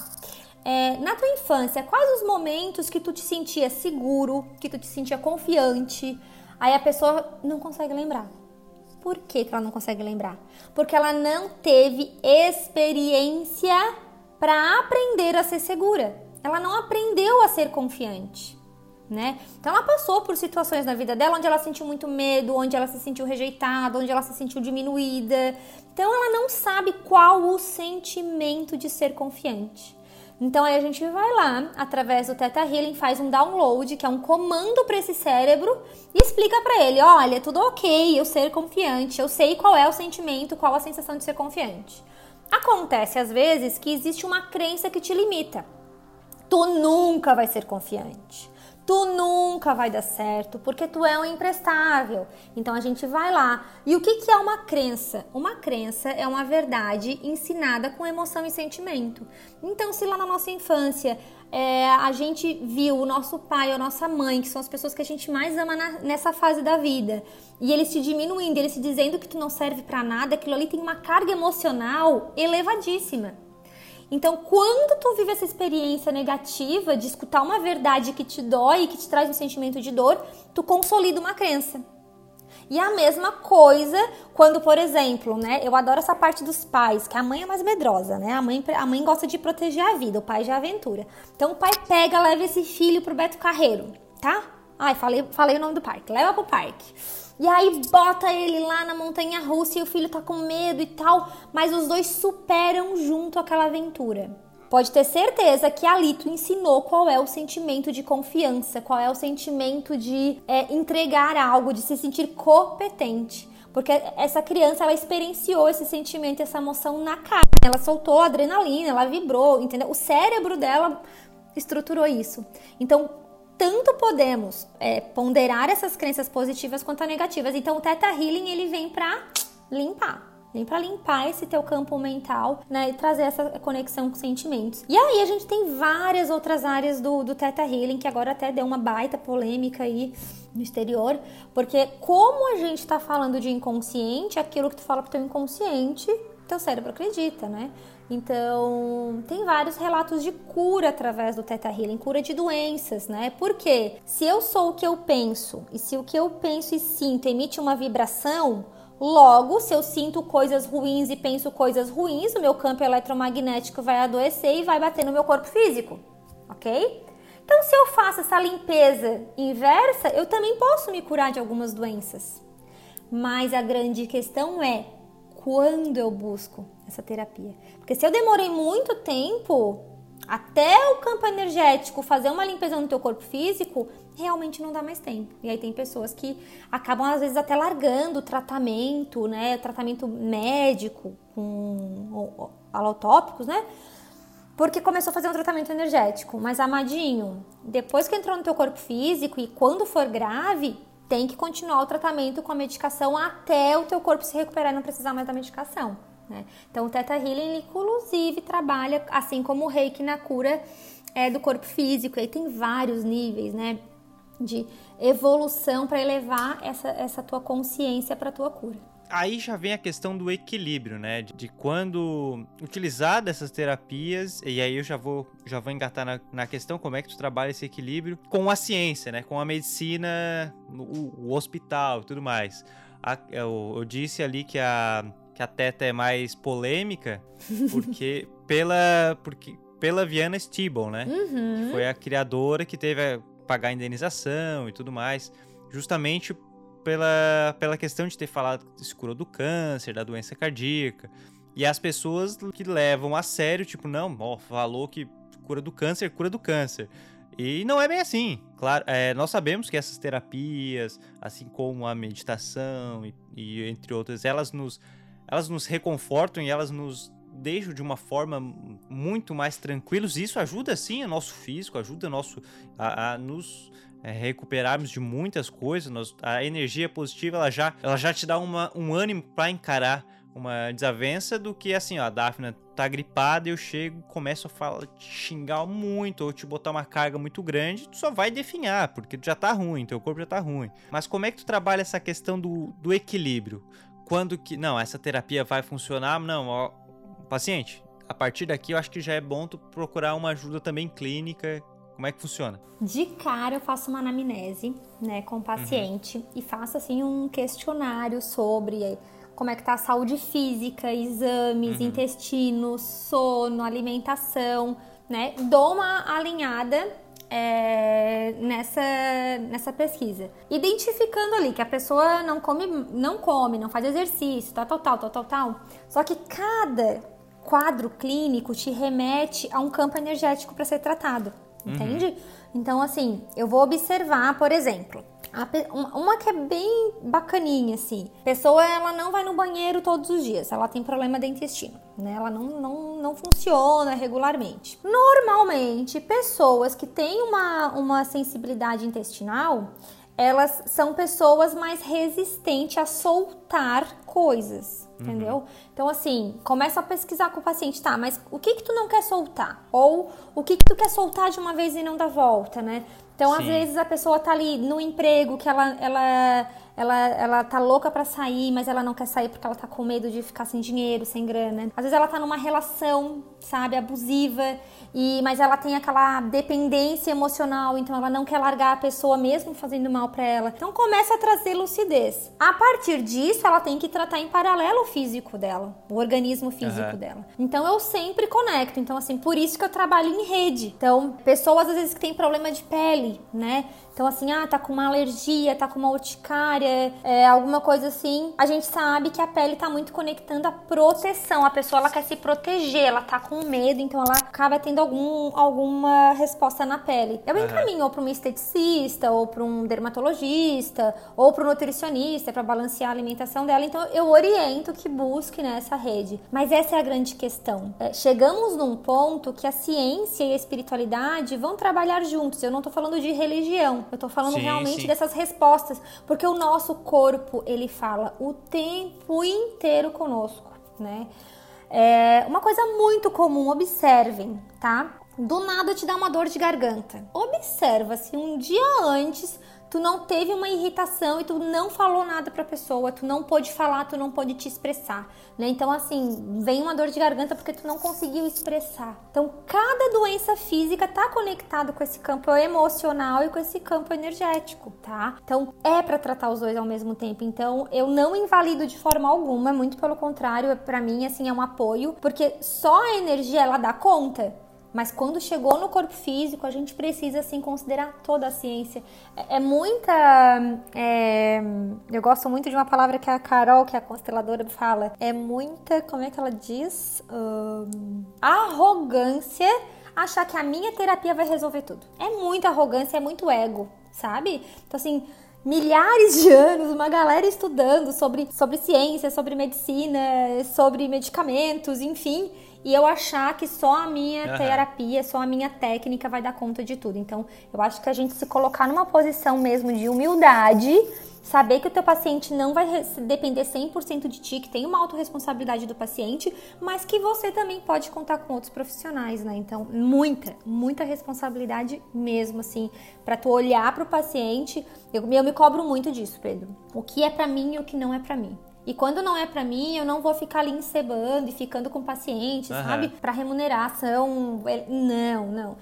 É, na tua infância, quais os momentos que tu te sentia seguro, que tu te sentia confiante? Aí a pessoa não consegue lembrar. Por que, que ela não consegue lembrar? Porque ela não teve experiência para aprender a ser segura. Ela não aprendeu a ser confiante. Né? Então ela passou por situações na vida dela onde ela sentiu muito medo, onde ela se sentiu rejeitada, onde ela se sentiu diminuída. Então ela não sabe qual o sentimento de ser confiante. Então aí a gente vai lá, através do Theta Healing, faz um download, que é um comando para esse cérebro, e explica para ele, olha, tudo ok, eu ser confiante, eu sei qual é o sentimento, qual a sensação de ser confiante. Acontece às vezes que existe uma crença que te limita. Tu nunca vai ser confiante tu nunca vai dar certo porque tu é um imprestável. Então a gente vai lá. E o que, que é uma crença? Uma crença é uma verdade ensinada com emoção e sentimento. Então, se lá na nossa infância é, a gente viu o nosso pai ou a nossa mãe, que são as pessoas que a gente mais ama na, nessa fase da vida, e eles te diminuindo, eles te dizendo que tu não serve para nada, aquilo ali tem uma carga emocional elevadíssima. Então, quando tu vive essa experiência negativa de escutar uma verdade que te dói, que te traz um sentimento de dor, tu consolida uma crença. E a mesma coisa quando, por exemplo, né? Eu adoro essa parte dos pais, que a mãe é mais medrosa, né? A mãe, a mãe gosta de proteger a vida, o pai já aventura. Então o pai pega, leva esse filho pro Beto Carreiro, tá? Ai, falei, falei o nome do parque. Leva pro parque. E aí bota ele lá na montanha russa e o filho tá com medo e tal, mas os dois superam junto aquela aventura. Pode ter certeza que ali tu ensinou qual é o sentimento de confiança, qual é o sentimento de é, entregar algo, de se sentir competente. Porque essa criança, ela experienciou esse sentimento, essa emoção na carne. Ela soltou adrenalina, ela vibrou, entendeu? O cérebro dela estruturou isso. Então, tanto podemos é, ponderar essas crenças positivas quanto negativas. Então, o Theta Healing ele vem para limpar. Vem para limpar esse teu campo mental, né, e trazer essa conexão com sentimentos. E aí a gente tem várias outras áreas do, do Theta Healing que agora até deu uma baita polêmica aí no exterior, porque como a gente está falando de inconsciente, aquilo que tu fala pro teu inconsciente, teu cérebro acredita, né? Então, tem vários relatos de cura através do Theta Healing, cura de doenças, né? Porque se eu sou o que eu penso e se o que eu penso e sinto emite uma vibração, logo, se eu sinto coisas ruins e penso coisas ruins, o meu campo eletromagnético vai adoecer e vai bater no meu corpo físico, ok? Então, se eu faço essa limpeza inversa, eu também posso me curar de algumas doenças. Mas a grande questão é quando eu busco essa terapia. Porque se eu demorei muito tempo até o campo energético fazer uma limpeza no teu corpo físico, realmente não dá mais tempo. E aí tem pessoas que acabam às vezes até largando o tratamento, né, tratamento médico com alotópicos, né? Porque começou a fazer um tratamento energético. Mas amadinho, depois que entrou no teu corpo físico e quando for grave, tem que continuar o tratamento com a medicação até o teu corpo se recuperar e não precisar mais da medicação. Né? Então, o Theta Healing, inclusive, trabalha, assim como o Reiki, na cura é, do corpo físico. E tem vários níveis, né? De evolução para elevar essa, essa tua consciência para tua cura. Aí já vem a questão do equilíbrio, né? De, de, quando utilizar dessas terapias, e aí eu já vou, já vou engatar na, na questão como é que tu trabalha esse equilíbrio com a ciência, né? Com a medicina, o, o hospital e tudo mais. A, eu, eu, disse ali que a, que a Teta é mais polêmica, porque pela, porque, pela Viana Stibble, né? Uhum. Que foi a criadora que teve a pagar a indenização e tudo mais, justamente pela, pela questão de ter falado que se curou do câncer, da doença cardíaca. E as pessoas que levam a sério, tipo, não, ó, falou que cura do câncer, cura do câncer. E não é bem assim. Claro, é, nós sabemos que essas terapias, assim como a meditação e, e, entre outras, elas nos, elas nos reconfortam e elas nos deixam de uma forma muito mais tranquilos. E isso ajuda sim o nosso físico, ajuda nosso a, a nos é, recuperarmos de muitas coisas. Nós, a energia positiva ela já, ela já te dá uma, um ânimo para encarar uma desavença do que assim, ó, a Daphne tá gripada, eu chego, começo a falar, te xingar muito ou te botar uma carga muito grande, tu só vai definhar, porque tu já tá ruim, teu corpo já tá ruim. Mas como é que tu trabalha essa questão do, do equilíbrio? Quando que, não, essa terapia vai funcionar? Não, ó, paciente, a partir daqui eu acho que já é bom tu procurar uma ajuda também clínica como é que funciona? De cara eu faço uma anamnese, né, com o paciente uhum. e faço assim um questionário sobre eh, como é que tá a saúde física, exames, uhum. intestino, sono, alimentação, né? Dou uma alinhada é, nessa, nessa pesquisa. Identificando ali que a pessoa não come, não come, não faz exercício, tal, tal, tal, tal, tal, tal. Só que cada quadro clínico te remete a um campo energético para ser tratado. Entende? Uhum. Então, assim, eu vou observar, por exemplo, uma que é bem bacaninha, assim. Pessoa, ela não vai no banheiro todos os dias, ela tem problema de intestino, né? Ela não, não, não funciona regularmente. Normalmente, pessoas que têm uma, uma sensibilidade intestinal, elas são pessoas mais resistentes a soltar coisas, uhum. entendeu? Então, assim, começa a pesquisar com o paciente, tá, mas o que que tu não quer soltar? Ou o que que tu quer soltar de uma vez e não dá volta, né? Então, Sim. às vezes a pessoa tá ali no emprego que ela, ela ela, ela tá louca para sair, mas ela não quer sair porque ela tá com medo de ficar sem dinheiro, sem grana. Às vezes ela tá numa relação, sabe, abusiva, e mas ela tem aquela dependência emocional, então ela não quer largar a pessoa mesmo fazendo mal para ela. Então começa a trazer lucidez. A partir disso, ela tem que tratar em paralelo o físico dela, o organismo físico uhum. dela. Então eu sempre conecto. Então assim, por isso que eu trabalho em rede. Então, pessoas às vezes que têm problema de pele, né? Então, assim, ah, tá com uma alergia, tá com uma urticária, é, alguma coisa assim. A gente sabe que a pele tá muito conectando a proteção. A pessoa, ela quer se proteger, ela tá com medo, então ela acaba tendo algum, alguma resposta na pele. Eu uhum. encaminho ou pra um esteticista, ou pra um dermatologista, ou pro nutricionista, para balancear a alimentação dela. Então, eu oriento que busque nessa né, rede. Mas essa é a grande questão. É, chegamos num ponto que a ciência e a espiritualidade vão trabalhar juntos. Eu não tô falando de religião. Eu tô falando sim, realmente sim. dessas respostas, porque o nosso corpo, ele fala o tempo inteiro conosco, né? É uma coisa muito comum, observem, tá? Do nada te dá uma dor de garganta. Observa se um dia antes tu não teve uma irritação e tu não falou nada pra pessoa, tu não pôde falar, tu não pôde te expressar, né? Então, assim, vem uma dor de garganta porque tu não conseguiu expressar. Então, cada doença física tá conectado com esse campo emocional e com esse campo energético, tá? Então, é para tratar os dois ao mesmo tempo. Então, eu não invalido de forma alguma, muito pelo contrário, para mim, assim, é um apoio, porque só a energia ela dá conta. Mas quando chegou no corpo físico, a gente precisa assim considerar toda a ciência. É, é muita. É, eu gosto muito de uma palavra que a Carol, que é a consteladora, fala. É muita. Como é que ela diz? Um, arrogância achar que a minha terapia vai resolver tudo. É muita arrogância, é muito ego, sabe? Então, assim, milhares de anos, uma galera estudando sobre, sobre ciência, sobre medicina, sobre medicamentos, enfim e eu achar que só a minha uhum. terapia, só a minha técnica vai dar conta de tudo. Então, eu acho que a gente se colocar numa posição mesmo de humildade, saber que o teu paciente não vai depender 100% de ti, que tem uma autorresponsabilidade do paciente, mas que você também pode contar com outros profissionais, né? Então, muita, muita responsabilidade mesmo, assim, para tu olhar para o paciente. Eu, eu me cobro muito disso, Pedro. O que é para mim e o que não é para mim. E quando não é para mim, eu não vou ficar ali encebando e ficando com paciente, uhum. sabe? Para remuneração. Não, não.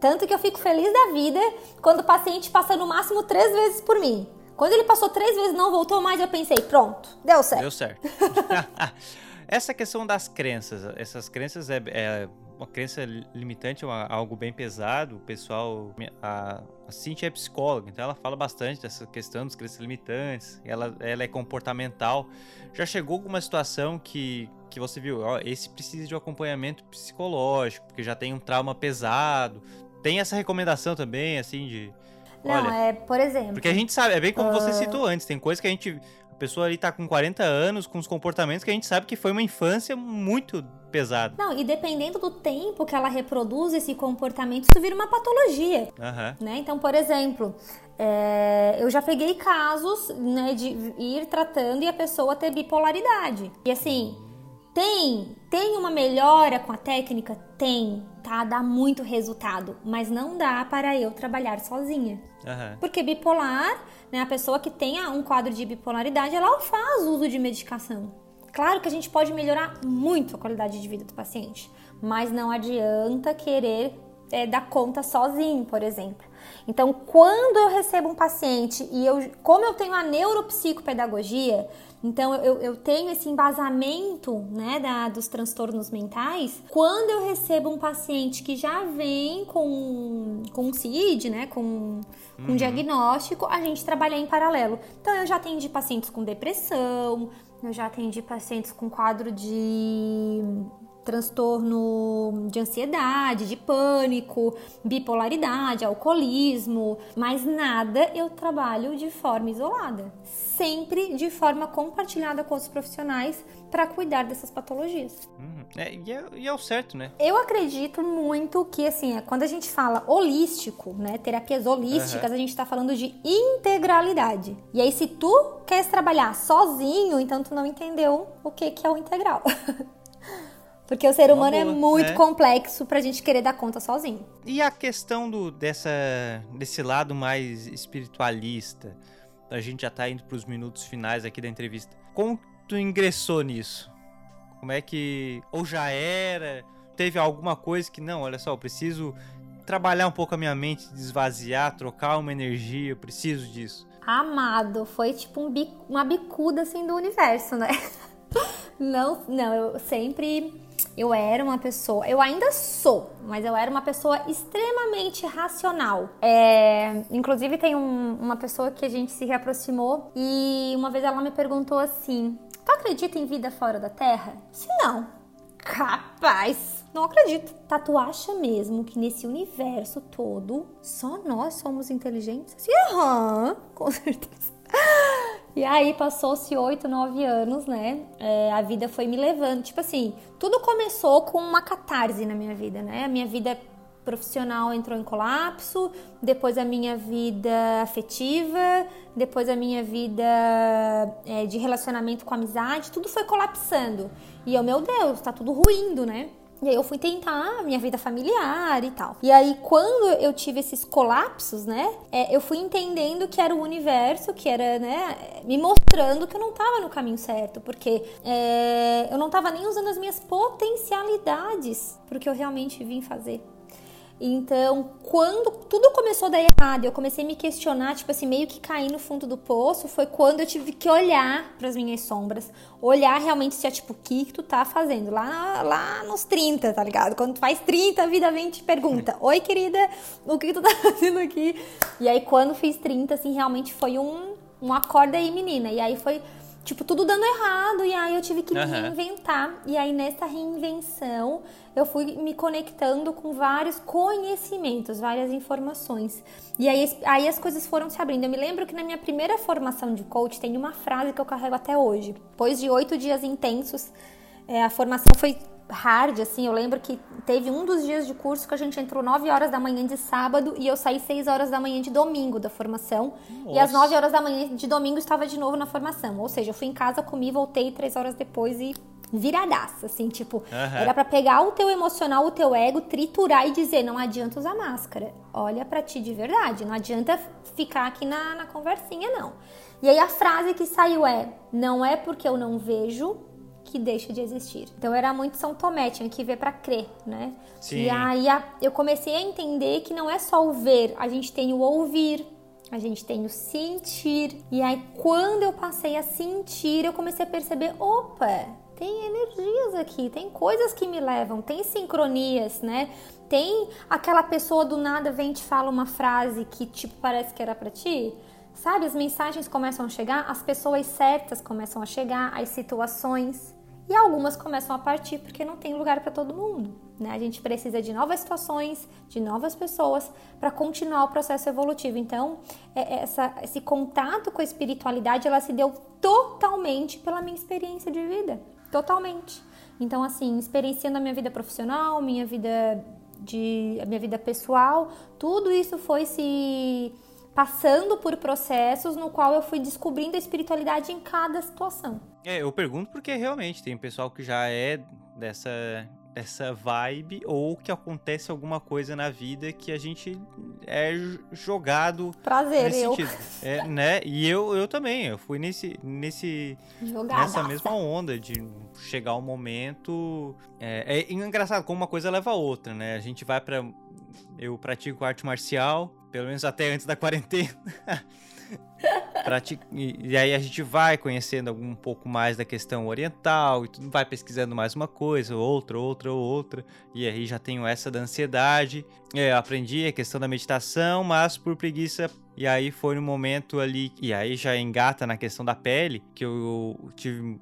Tanto que eu fico feliz da vida quando o paciente passa no máximo três vezes por mim. Quando ele passou três vezes e não voltou mais, eu pensei, pronto, deu certo. Deu certo. Essa questão das crenças, essas crenças é, é uma crença limitante, é algo bem pesado. O pessoal, a, a Cintia é psicóloga, então ela fala bastante dessa questão das crenças limitantes. Ela, ela é comportamental. Já chegou alguma situação que, que você viu, ó, esse precisa de um acompanhamento psicológico, porque já tem um trauma pesado. Tem essa recomendação também, assim, de não, Olha, é, por exemplo. Porque a gente sabe, é bem como uh... você citou antes, tem coisa que a gente. A pessoa ali tá com 40 anos, com os comportamentos que a gente sabe que foi uma infância muito pesada. Não, e dependendo do tempo que ela reproduz esse comportamento, isso vira uma patologia. Uhum. Né? Então, por exemplo, é, eu já peguei casos né, de ir tratando e a pessoa ter bipolaridade. E assim, tem, tem uma melhora com a técnica? Tem, tá? Dá muito resultado, mas não dá para eu trabalhar sozinha. Uhum. Porque bipolar, né, a pessoa que tenha um quadro de bipolaridade, ela faz uso de medicação. Claro que a gente pode melhorar muito a qualidade de vida do paciente, mas não adianta querer é, dar conta sozinho, por exemplo. Então, quando eu recebo um paciente e eu, como eu tenho a neuropsicopedagogia, então eu, eu tenho esse embasamento né, da, dos transtornos mentais. Quando eu recebo um paciente que já vem com, com CID, né, com, uhum. um diagnóstico, a gente trabalha em paralelo. Então eu já atendi pacientes com depressão, eu já atendi pacientes com quadro de transtorno de ansiedade, de pânico, bipolaridade, alcoolismo, mas nada eu trabalho de forma isolada, sempre de forma compartilhada com os profissionais para cuidar dessas patologias. Uhum. É, e, é, e, é, o certo, né? Eu acredito muito que, assim, é, quando a gente fala holístico, né, terapias holísticas, uhum. a gente está falando de integralidade. E aí, se tu queres trabalhar sozinho, então tu não entendeu o que, que é o integral. Porque o ser humano é muito é. complexo pra gente querer dar conta sozinho. E a questão do, dessa, desse lado mais espiritualista? A gente já tá indo pros minutos finais aqui da entrevista. Como tu ingressou nisso? Como é que. Ou já era? Teve alguma coisa que, não, olha só, eu preciso trabalhar um pouco a minha mente, desvaziar, trocar uma energia, eu preciso disso. Amado, foi tipo um bico, uma bicuda assim do universo, né? Não, não, eu sempre eu era uma pessoa, eu ainda sou, mas eu era uma pessoa extremamente racional. É, inclusive tem um, uma pessoa que a gente se reaproximou e uma vez ela me perguntou assim: "Tu acredita em vida fora da Terra?" Se não, capaz. Não acredito. Tá, tu acha mesmo que nesse universo todo só nós somos inteligentes? Aham, com certeza. E aí passou-se oito, nove anos, né? É, a vida foi me levando. Tipo assim, tudo começou com uma catarse na minha vida, né? A minha vida profissional entrou em colapso, depois a minha vida afetiva, depois a minha vida é, de relacionamento com amizade, tudo foi colapsando. E eu, meu Deus, tá tudo ruindo, né? E aí eu fui tentar minha vida familiar e tal. E aí quando eu tive esses colapsos, né, é, eu fui entendendo que era o universo, que era, né, me mostrando que eu não tava no caminho certo, porque é, eu não tava nem usando as minhas potencialidades pro que eu realmente vim fazer. Então, quando tudo começou a dar errado, eu comecei a me questionar, tipo assim, meio que cair no fundo do poço, foi quando eu tive que olhar para as minhas sombras, olhar realmente se é tipo, o que, que tu tá fazendo? Lá, lá nos 30, tá ligado? Quando tu faz 30, a vida vem e te pergunta: Oi, querida, o que, que tu tá fazendo aqui? E aí, quando fiz 30, assim, realmente foi um, um acorda aí, menina. E aí foi tipo, tudo dando errado, e aí eu tive que me uhum. reinventar. E aí, nessa reinvenção, eu fui me conectando com vários conhecimentos, várias informações. E aí, aí as coisas foram se abrindo. Eu me lembro que na minha primeira formação de coach tem uma frase que eu carrego até hoje. Depois de oito dias intensos, é, a formação foi hard, assim, eu lembro que teve um dos dias de curso que a gente entrou 9 horas da manhã de sábado e eu saí 6 horas da manhã de domingo da formação. Nossa. E às 9 horas da manhã de domingo estava de novo na formação. Ou seja, eu fui em casa, comi, voltei 3 horas depois e viradaça, assim, tipo, uhum. era para pegar o teu emocional, o teu ego, triturar e dizer, não adianta usar máscara. Olha para ti de verdade, não adianta ficar aqui na, na conversinha, não. E aí a frase que saiu é: não é porque eu não vejo que deixa de existir. Então era muito São Tomé, tinha que ver para crer, né? Sim. E aí eu comecei a entender que não é só o ver, a gente tem o ouvir, a gente tem o sentir. E aí quando eu passei a sentir, eu comecei a perceber, opa, tem energias aqui, tem coisas que me levam, tem sincronias, né? Tem aquela pessoa do nada vem e te fala uma frase que tipo parece que era para ti. Sabe, as mensagens começam a chegar, as pessoas certas começam a chegar, as situações e algumas começam a partir porque não tem lugar para todo mundo. Né? A gente precisa de novas situações, de novas pessoas para continuar o processo evolutivo. Então, é, é, essa, esse contato com a espiritualidade ela se deu totalmente pela minha experiência de vida, totalmente. Então, assim, experienciando a minha vida profissional, minha vida de minha vida pessoal, tudo isso foi se passando por processos no qual eu fui descobrindo a espiritualidade em cada situação. É, eu pergunto porque realmente tem pessoal que já é dessa essa vibe ou que acontece alguma coisa na vida que a gente é jogado prazer nesse eu. sentido. É, né? E eu, eu também eu fui nesse nesse nessa mesma onda de chegar um momento. É, é engraçado como uma coisa leva a outra né? A gente vai para eu pratico arte marcial pelo menos até antes da quarentena. e aí a gente vai conhecendo um pouco mais da questão oriental e tudo, vai pesquisando mais uma coisa, outra, outra, outra. E aí já tenho essa da ansiedade. É, aprendi a questão da meditação, mas por preguiça e aí foi no momento ali, e aí já engata na questão da pele, que eu tive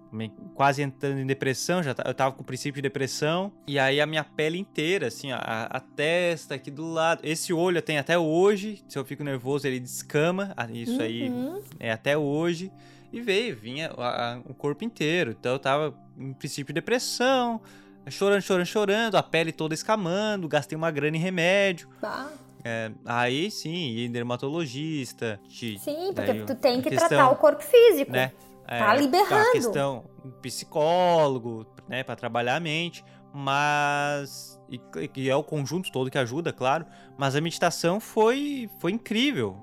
quase entrando em depressão, já eu tava com o princípio de depressão, e aí a minha pele inteira, assim, a, a testa aqui do lado, esse olho eu tenho até hoje, se eu fico nervoso ele descama, isso uhum. aí é até hoje, e veio, vinha a, a, o corpo inteiro, então eu tava em princípio de depressão, chorando, chorando, chorando, a pele toda escamando, gastei uma grana em remédio. Bah. É, aí sim, em dermatologista. Te, sim, porque daí, tu tem que questão, tratar o corpo físico. Né? Tá é, liberando. A questão psicólogo, né, para trabalhar a mente, mas e, e, é o conjunto todo que ajuda, claro. Mas a meditação foi foi incrível,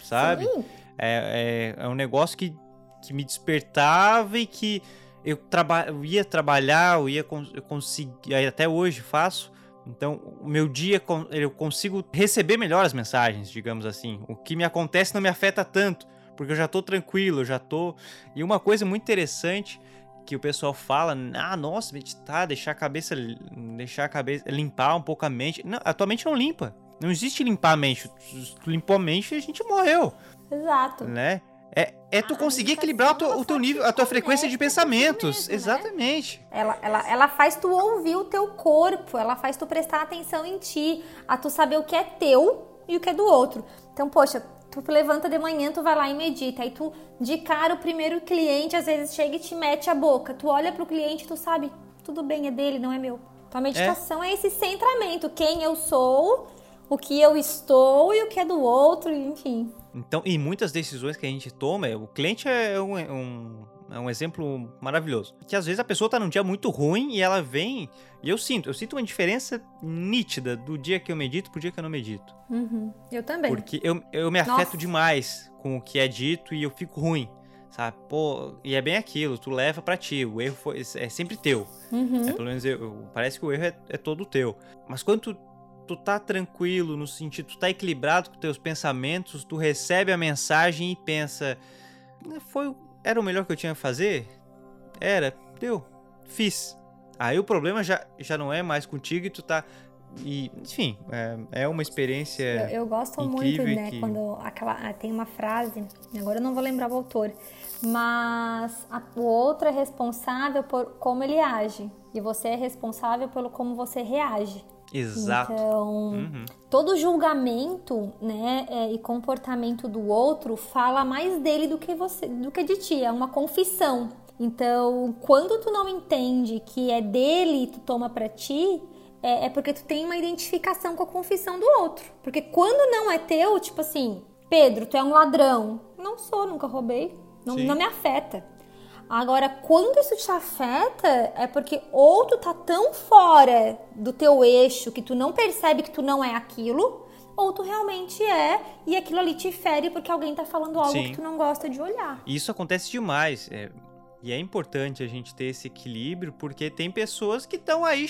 sabe? Sim. É, é, é um negócio que, que me despertava e que eu, traba eu ia trabalhar, eu ia eu conseguir, até hoje faço então, o meu dia eu consigo receber melhor as mensagens, digamos assim. O que me acontece não me afeta tanto, porque eu já tô tranquilo, eu já tô. E uma coisa muito interessante que o pessoal fala, ah, nossa, meditar, deixar a cabeça, deixar a cabeça, limpar um pouco a mente. Não, a tua mente não limpa. Não existe limpar a mente. Tu limpou a mente e a gente morreu. Exato. Né? É, é tu conseguir equilibrar o teu, o teu nível, a tua frequência de pensamentos. Né? Exatamente. Ela, ela, ela faz tu ouvir o teu corpo, ela faz tu prestar atenção em ti, a tu saber o que é teu e o que é do outro. Então, poxa, tu levanta de manhã, tu vai lá e medita. Aí tu, de cara, o primeiro cliente às vezes chega e te mete a boca. Tu olha pro cliente, tu sabe, tudo bem, é dele, não é meu. Então a meditação é, é esse centramento, quem eu sou, o que eu estou e o que é do outro, enfim. Então, e muitas decisões que a gente toma, o cliente é um, um, é um exemplo maravilhoso. Que às vezes a pessoa tá num dia muito ruim e ela vem. E eu sinto, eu sinto uma diferença nítida do dia que eu medito pro dia que eu não medito. Uhum, eu também. Porque eu, eu me afeto Nossa. demais com o que é dito e eu fico ruim. Sabe? Pô, e é bem aquilo, tu leva para ti, o erro foi, é sempre teu. Uhum. É, pelo menos eu, parece que o erro é, é todo teu. Mas quando tu tu tá tranquilo, no sentido, tu tá equilibrado com teus pensamentos, tu recebe a mensagem e pensa, né, foi, era o melhor que eu tinha a fazer? Era, deu, fiz. Aí o problema já, já não é mais contigo e tu tá e, enfim, é, é uma experiência. Eu, eu gosto muito, né? Que... Quando aquela, tem uma frase, agora eu não vou lembrar o autor, mas a, o outro é responsável por como ele age e você é responsável pelo como você reage. Exato. Então, uhum. todo julgamento, né, é, e comportamento do outro fala mais dele do que você, do que de ti. É uma confissão. Então, quando tu não entende que é dele e tu toma para ti, é, é, porque tu tem uma identificação com a confissão do outro. Porque quando não é teu, tipo assim, Pedro, tu é um ladrão. Não sou, nunca roubei. Não, não me afeta. Agora, quando isso te afeta, é porque ou tu tá tão fora do teu eixo que tu não percebe que tu não é aquilo, ou tu realmente é e aquilo ali te fere porque alguém tá falando algo Sim. que tu não gosta de olhar. Isso acontece demais. É, e é importante a gente ter esse equilíbrio porque tem pessoas que estão aí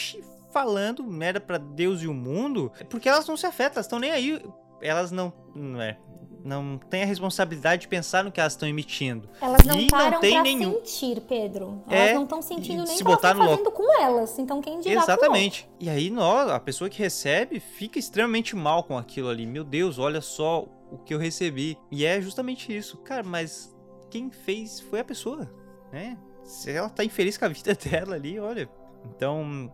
falando merda para Deus e o mundo porque elas não se afetam, elas estão nem aí. Elas não. Não é não tem a responsabilidade de pensar no que elas estão emitindo. Elas não e param não tem pra nenhum... sentir, Pedro. Elas é, não estão sentindo nem que botar no fazendo com elas. Então quem dirá Exatamente. E aí nós, a pessoa que recebe fica extremamente mal com aquilo ali. Meu Deus, olha só o que eu recebi. E é justamente isso. Cara, mas quem fez foi a pessoa, né? Se ela tá infeliz com a vida dela ali, olha. Então,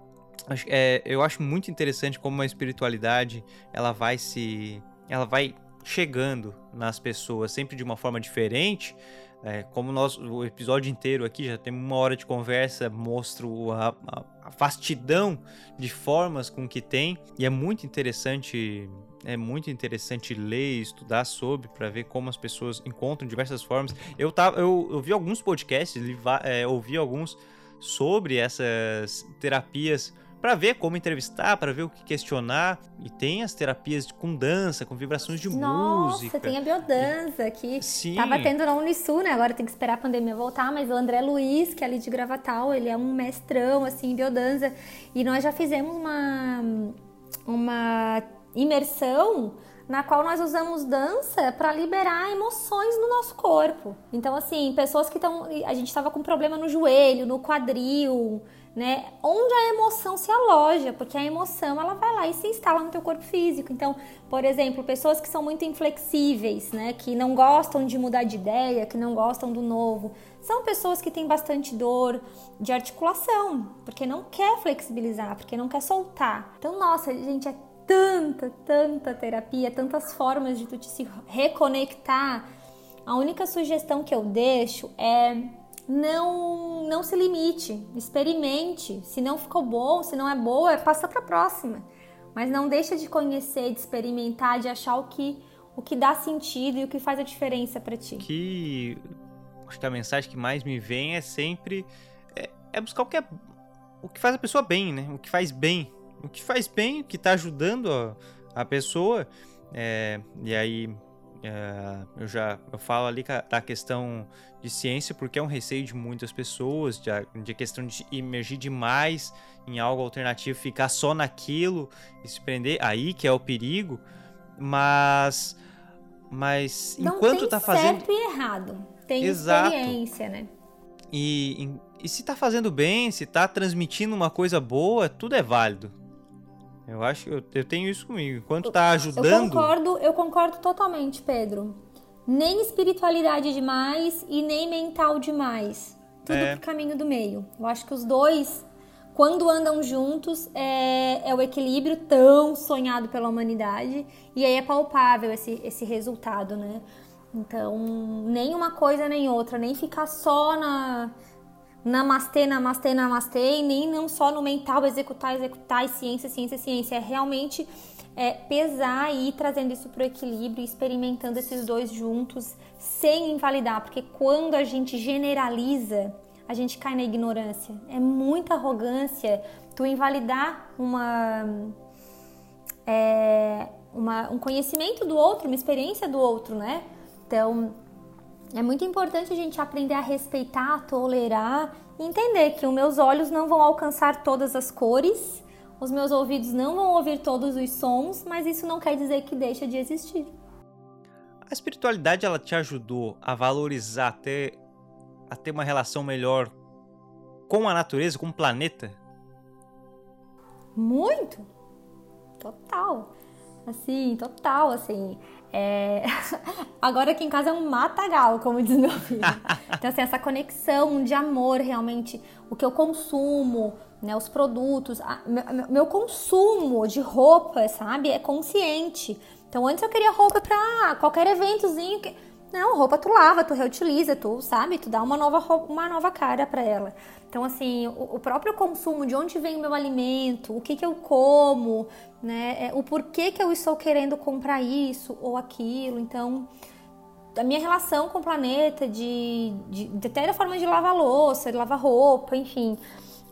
é, eu acho muito interessante como a espiritualidade ela vai se ela vai chegando nas pessoas sempre de uma forma diferente. É, como nós, o episódio inteiro aqui, já tem uma hora de conversa, mostro a, a, a vastidão de formas com que tem. E é muito interessante é muito interessante ler e estudar sobre para ver como as pessoas encontram diversas formas. Eu tava, eu, eu vi alguns podcasts, li, é, ouvi alguns sobre essas terapias para ver como entrevistar, para ver o que questionar. E tem as terapias com dança, com vibrações de Nossa, música. Nossa, tem a biodança que Sim. tava tendo na Unisul, né? Agora tem que esperar a pandemia voltar, mas o André Luiz, que é ali de Gravatal, ele é um mestrão assim em biodança. E nós já fizemos uma uma imersão na qual nós usamos dança para liberar emoções no nosso corpo. Então, assim, pessoas que estão. A gente estava com problema no joelho, no quadril, né? Onde a emoção se aloja, porque a emoção ela vai lá e se instala no teu corpo físico. Então, por exemplo, pessoas que são muito inflexíveis, né? Que não gostam de mudar de ideia, que não gostam do novo, são pessoas que têm bastante dor de articulação, porque não quer flexibilizar, porque não quer soltar. Então, nossa, gente, é tanta, tanta terapia, tantas formas de tu te se reconectar. A única sugestão que eu deixo é não não se limite, experimente. Se não ficou bom, se não é boa, passa para a próxima. Mas não deixa de conhecer, de experimentar, de achar o que o que dá sentido e o que faz a diferença para ti. Que acho que a mensagem que mais me vem é sempre é, é buscar o que é o que faz a pessoa bem, né? O que faz bem, o que faz bem, o que está ajudando a, a pessoa. É, e aí é, eu já eu falo ali da questão de ciência porque é um receio de muitas pessoas, de, de questão de emergir demais em algo alternativo, ficar só naquilo e se prender, aí que é o perigo, mas mas Não enquanto tá fazendo certo e errado, tem Exato. experiência, né? E, e, e se tá fazendo bem, se tá transmitindo uma coisa boa, tudo é válido. Eu acho eu, eu tenho isso comigo. Enquanto tá ajudando. Eu concordo, eu concordo totalmente, Pedro. Nem espiritualidade demais e nem mental demais. Tudo é. pro caminho do meio. Eu acho que os dois, quando andam juntos, é, é o equilíbrio tão sonhado pela humanidade. E aí é palpável esse, esse resultado, né? Então, nem uma coisa nem outra, nem ficar só na namastê, namastê, namastê, e nem não só no mental, executar, executar, e ciência, ciência, ciência. É realmente é, pesar e ir trazendo isso para o equilíbrio, experimentando esses dois juntos, sem invalidar, porque quando a gente generaliza, a gente cai na ignorância. É muita arrogância tu invalidar uma, é, uma, um conhecimento do outro, uma experiência do outro, né? Então, é muito importante a gente aprender a respeitar, a tolerar e entender que os meus olhos não vão alcançar todas as cores, os meus ouvidos não vão ouvir todos os sons, mas isso não quer dizer que deixa de existir. A espiritualidade ela te ajudou a valorizar, a ter, a ter uma relação melhor com a natureza, com o planeta? Muito! Total. Assim, total, assim. É... Agora aqui em casa é um matagal, como diz meu filho. Então, assim, essa conexão de amor realmente, o que eu consumo, né, os produtos, a, meu, consumo de roupa, sabe, é consciente. Então, antes eu queria roupa pra qualquer eventozinho. Não, roupa tu lava, tu reutiliza, tu, sabe, tu dá uma nova uma nova cara para ela. Então, assim, o, o, próprio consumo, de onde vem o meu alimento, o que, que eu como, né? É, o porquê que eu estou querendo comprar isso ou aquilo. Então, a minha relação com o planeta, de, de, de até da forma de lavar louça, de lavar roupa, enfim.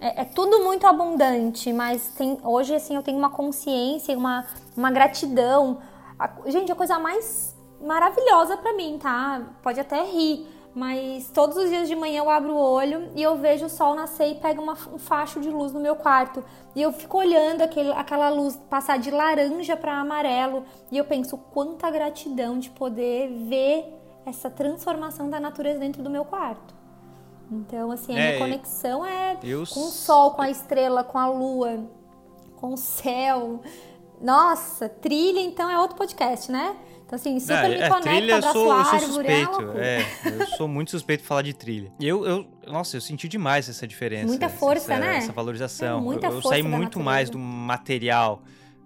É, é, tudo muito abundante, mas tem, hoje assim eu tenho uma consciência, uma, uma gratidão. A, gente, a coisa mais maravilhosa para mim, tá? Pode até rir, mas todos os dias de manhã eu abro o olho e eu vejo o sol nascer e pega uma, um facho de luz no meu quarto. E eu fico olhando aquele, aquela luz passar de laranja para amarelo e eu penso quanta gratidão de poder ver essa transformação da natureza dentro do meu quarto. Então, assim, a é, minha conexão é eu... com o sol, com a estrela, com a lua, com o céu. Nossa, trilha, então, é outro podcast, né? Então, assim, super Não, me conecta, trilha, eu sou, eu sou suspeito. É, eu sou muito suspeito de falar de trilha. E eu, eu, nossa, eu senti demais essa diferença. Muita força, essa, né? Essa valorização. É muita eu, eu saí muito natureza. mais do material,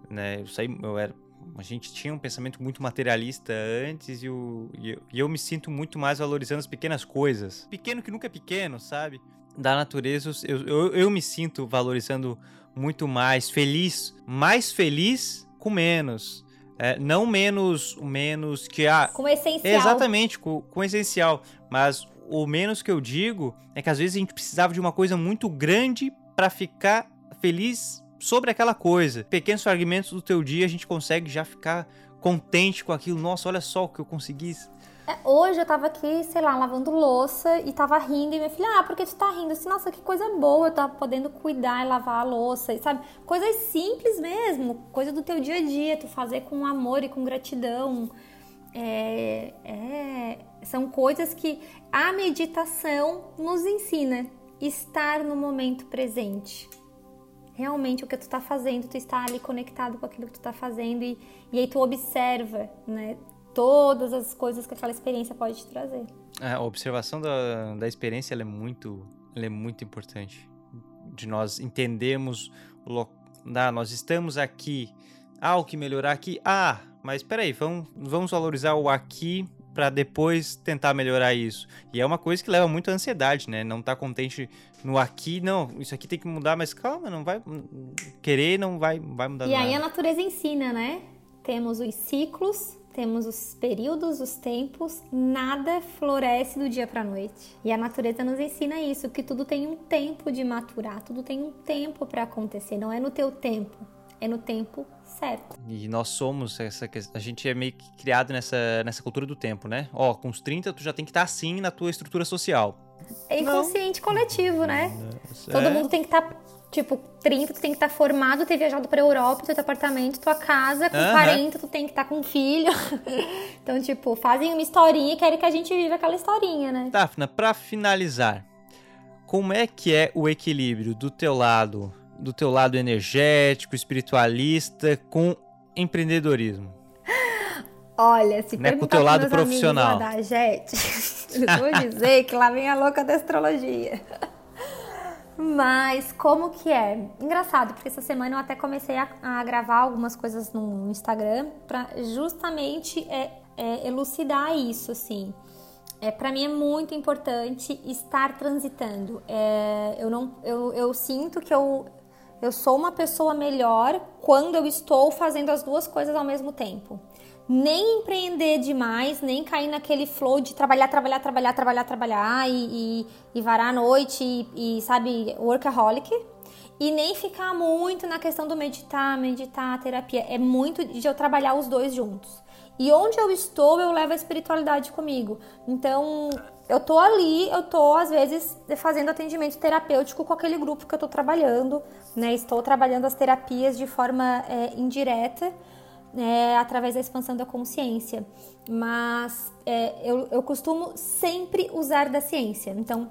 né? Eu saí, eu era a gente tinha um pensamento muito materialista antes e, o, e, eu, e eu me sinto muito mais valorizando as pequenas coisas. Pequeno que nunca é pequeno, sabe? Da natureza, eu, eu, eu me sinto valorizando muito mais, feliz, mais feliz com menos. É, não menos menos que a. Com essencial. Exatamente, com, com essencial. Mas o menos que eu digo é que às vezes a gente precisava de uma coisa muito grande para ficar feliz sobre aquela coisa. Pequenos fragmentos do teu dia a gente consegue já ficar contente com aquilo. Nossa, olha só o que eu consegui. É, hoje eu tava aqui, sei lá, lavando louça e tava rindo. E minha filha, ah, por que tu tá rindo? Assim, nossa, que coisa boa, eu tava podendo cuidar e lavar a louça, e, sabe? Coisas simples mesmo, coisa do teu dia a dia, tu fazer com amor e com gratidão. É, é, são coisas que a meditação nos ensina. Estar no momento presente realmente o que tu tá fazendo, tu está ali conectado com aquilo que tu tá fazendo e, e aí tu observa, né, todas as coisas que aquela experiência pode te trazer. É, a observação da, da experiência é muito, é muito importante. De nós entendermos, o, ah, nós estamos aqui, ah, o que melhorar aqui, ah, mas peraí, vamos, vamos valorizar o aqui para depois tentar melhorar isso. E é uma coisa que leva muito à ansiedade, né? Não tá contente no aqui, não, isso aqui tem que mudar, mas calma, não vai querer, não vai, vai mudar E nada. aí a natureza ensina, né? Temos os ciclos, temos os períodos, os tempos, nada floresce do dia para noite. E a natureza nos ensina isso, que tudo tem um tempo de maturar, tudo tem um tempo para acontecer, não é no teu tempo, é no tempo certo. E nós somos essa a gente é meio que criado nessa, nessa cultura do tempo, né? Ó, com os 30 tu já tem que estar tá assim na tua estrutura social. É inconsciente Não. coletivo, né? É. Todo mundo tem que estar tá, tipo, 30 tu tem que estar tá formado, ter viajado pra Europa, teu apartamento, tua casa, com uh -huh. 40 tu tem que estar tá com filho. então, tipo, fazem uma historinha e querem que a gente viva aquela historinha, né? Daphna, pra finalizar, como é que é o equilíbrio do teu lado do teu lado energético, espiritualista, com empreendedorismo? Olha, se né, com o teu lado profissional. Da Jet, vou dizer que lá vem a louca da astrologia. Mas como que é? Engraçado, porque essa semana eu até comecei a, a gravar algumas coisas no Instagram para justamente é, é, elucidar isso, assim. É, para mim é muito importante estar transitando. É, eu não, eu, eu sinto que eu eu sou uma pessoa melhor quando eu estou fazendo as duas coisas ao mesmo tempo. Nem empreender demais, nem cair naquele flow de trabalhar, trabalhar, trabalhar, trabalhar, trabalhar e, e, e varar a noite e, e, sabe, workaholic. E nem ficar muito na questão do meditar, meditar, terapia. É muito de eu trabalhar os dois juntos. E onde eu estou, eu levo a espiritualidade comigo. Então, eu tô ali, eu tô às vezes fazendo atendimento terapêutico com aquele grupo que eu tô trabalhando, né? Estou trabalhando as terapias de forma é, indireta, é, através da expansão da consciência. Mas é, eu, eu costumo sempre usar da ciência. Então,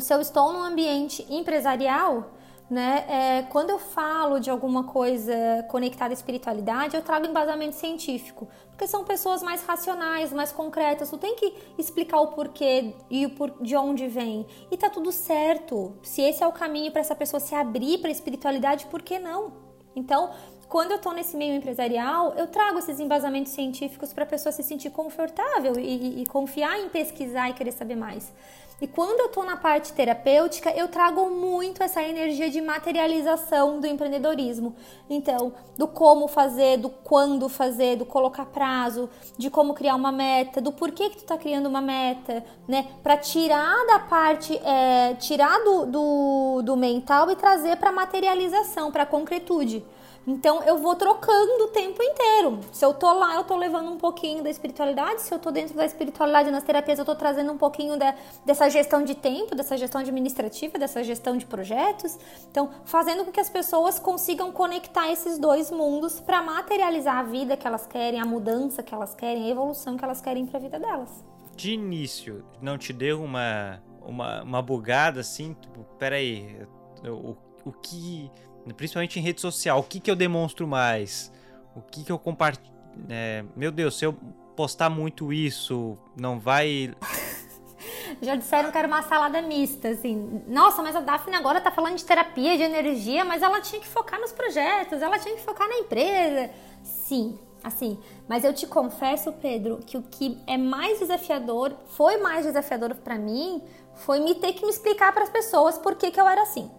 se eu estou num ambiente empresarial, né? É, quando eu falo de alguma coisa conectada à espiritualidade, eu trago embasamento científico, porque são pessoas mais racionais, mais concretas. Tu tem que explicar o porquê e o por, de onde vem. E tá tudo certo. Se esse é o caminho para essa pessoa se abrir para a espiritualidade, por que não? Então, quando eu tô nesse meio empresarial, eu trago esses embasamentos científicos para a pessoa se sentir confortável e, e, e confiar em pesquisar e querer saber mais. E quando eu estou na parte terapêutica, eu trago muito essa energia de materialização do empreendedorismo. Então, do como fazer, do quando fazer, do colocar prazo, de como criar uma meta, do porquê que tu está criando uma meta, né? Para tirar da parte, é, tirar do, do, do mental e trazer para materialização, para concretude. Então eu vou trocando o tempo inteiro. Se eu tô lá, eu tô levando um pouquinho da espiritualidade. Se eu tô dentro da espiritualidade nas terapias, eu tô trazendo um pouquinho da, dessa gestão de tempo, dessa gestão administrativa, dessa gestão de projetos. Então, fazendo com que as pessoas consigam conectar esses dois mundos para materializar a vida que elas querem, a mudança que elas querem, a evolução que elas querem para a vida delas. De início, não te deu uma uma, uma bugada assim, tipo, peraí, o, o que principalmente em rede social, o que, que eu demonstro mais? O que, que eu compartilho? É, meu Deus, se eu postar muito isso, não vai. Já disseram que era uma salada mista, assim. Nossa, mas a Daphne agora tá falando de terapia, de energia, mas ela tinha que focar nos projetos, ela tinha que focar na empresa. Sim, assim. Mas eu te confesso, Pedro, que o que é mais desafiador, foi mais desafiador para mim, foi me ter que me explicar para as pessoas por que, que eu era assim,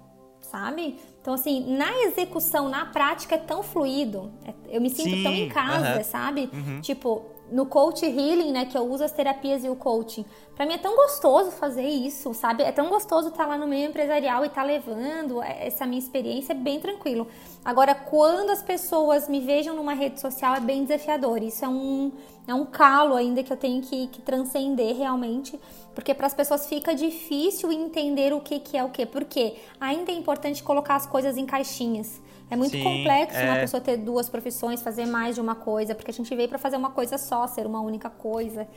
sabe? Então, assim, na execução, na prática, é tão fluido. É, eu me sinto Sim, tão em casa, uh -huh. sabe? Uhum. Tipo, no coach healing, né, que eu uso as terapias e o coaching. Para mim é tão gostoso fazer isso, sabe? É tão gostoso estar tá lá no meio empresarial e estar tá levando essa minha experiência é bem tranquilo. Agora, quando as pessoas me vejam numa rede social é bem desafiador. Isso é um é um calo ainda que eu tenho que, que transcender realmente, porque para as pessoas fica difícil entender o que, que é o que. Porque ainda é importante colocar as coisas em caixinhas. É muito Sim, complexo é... uma pessoa ter duas profissões, fazer mais de uma coisa, porque a gente veio para fazer uma coisa só, ser uma única coisa.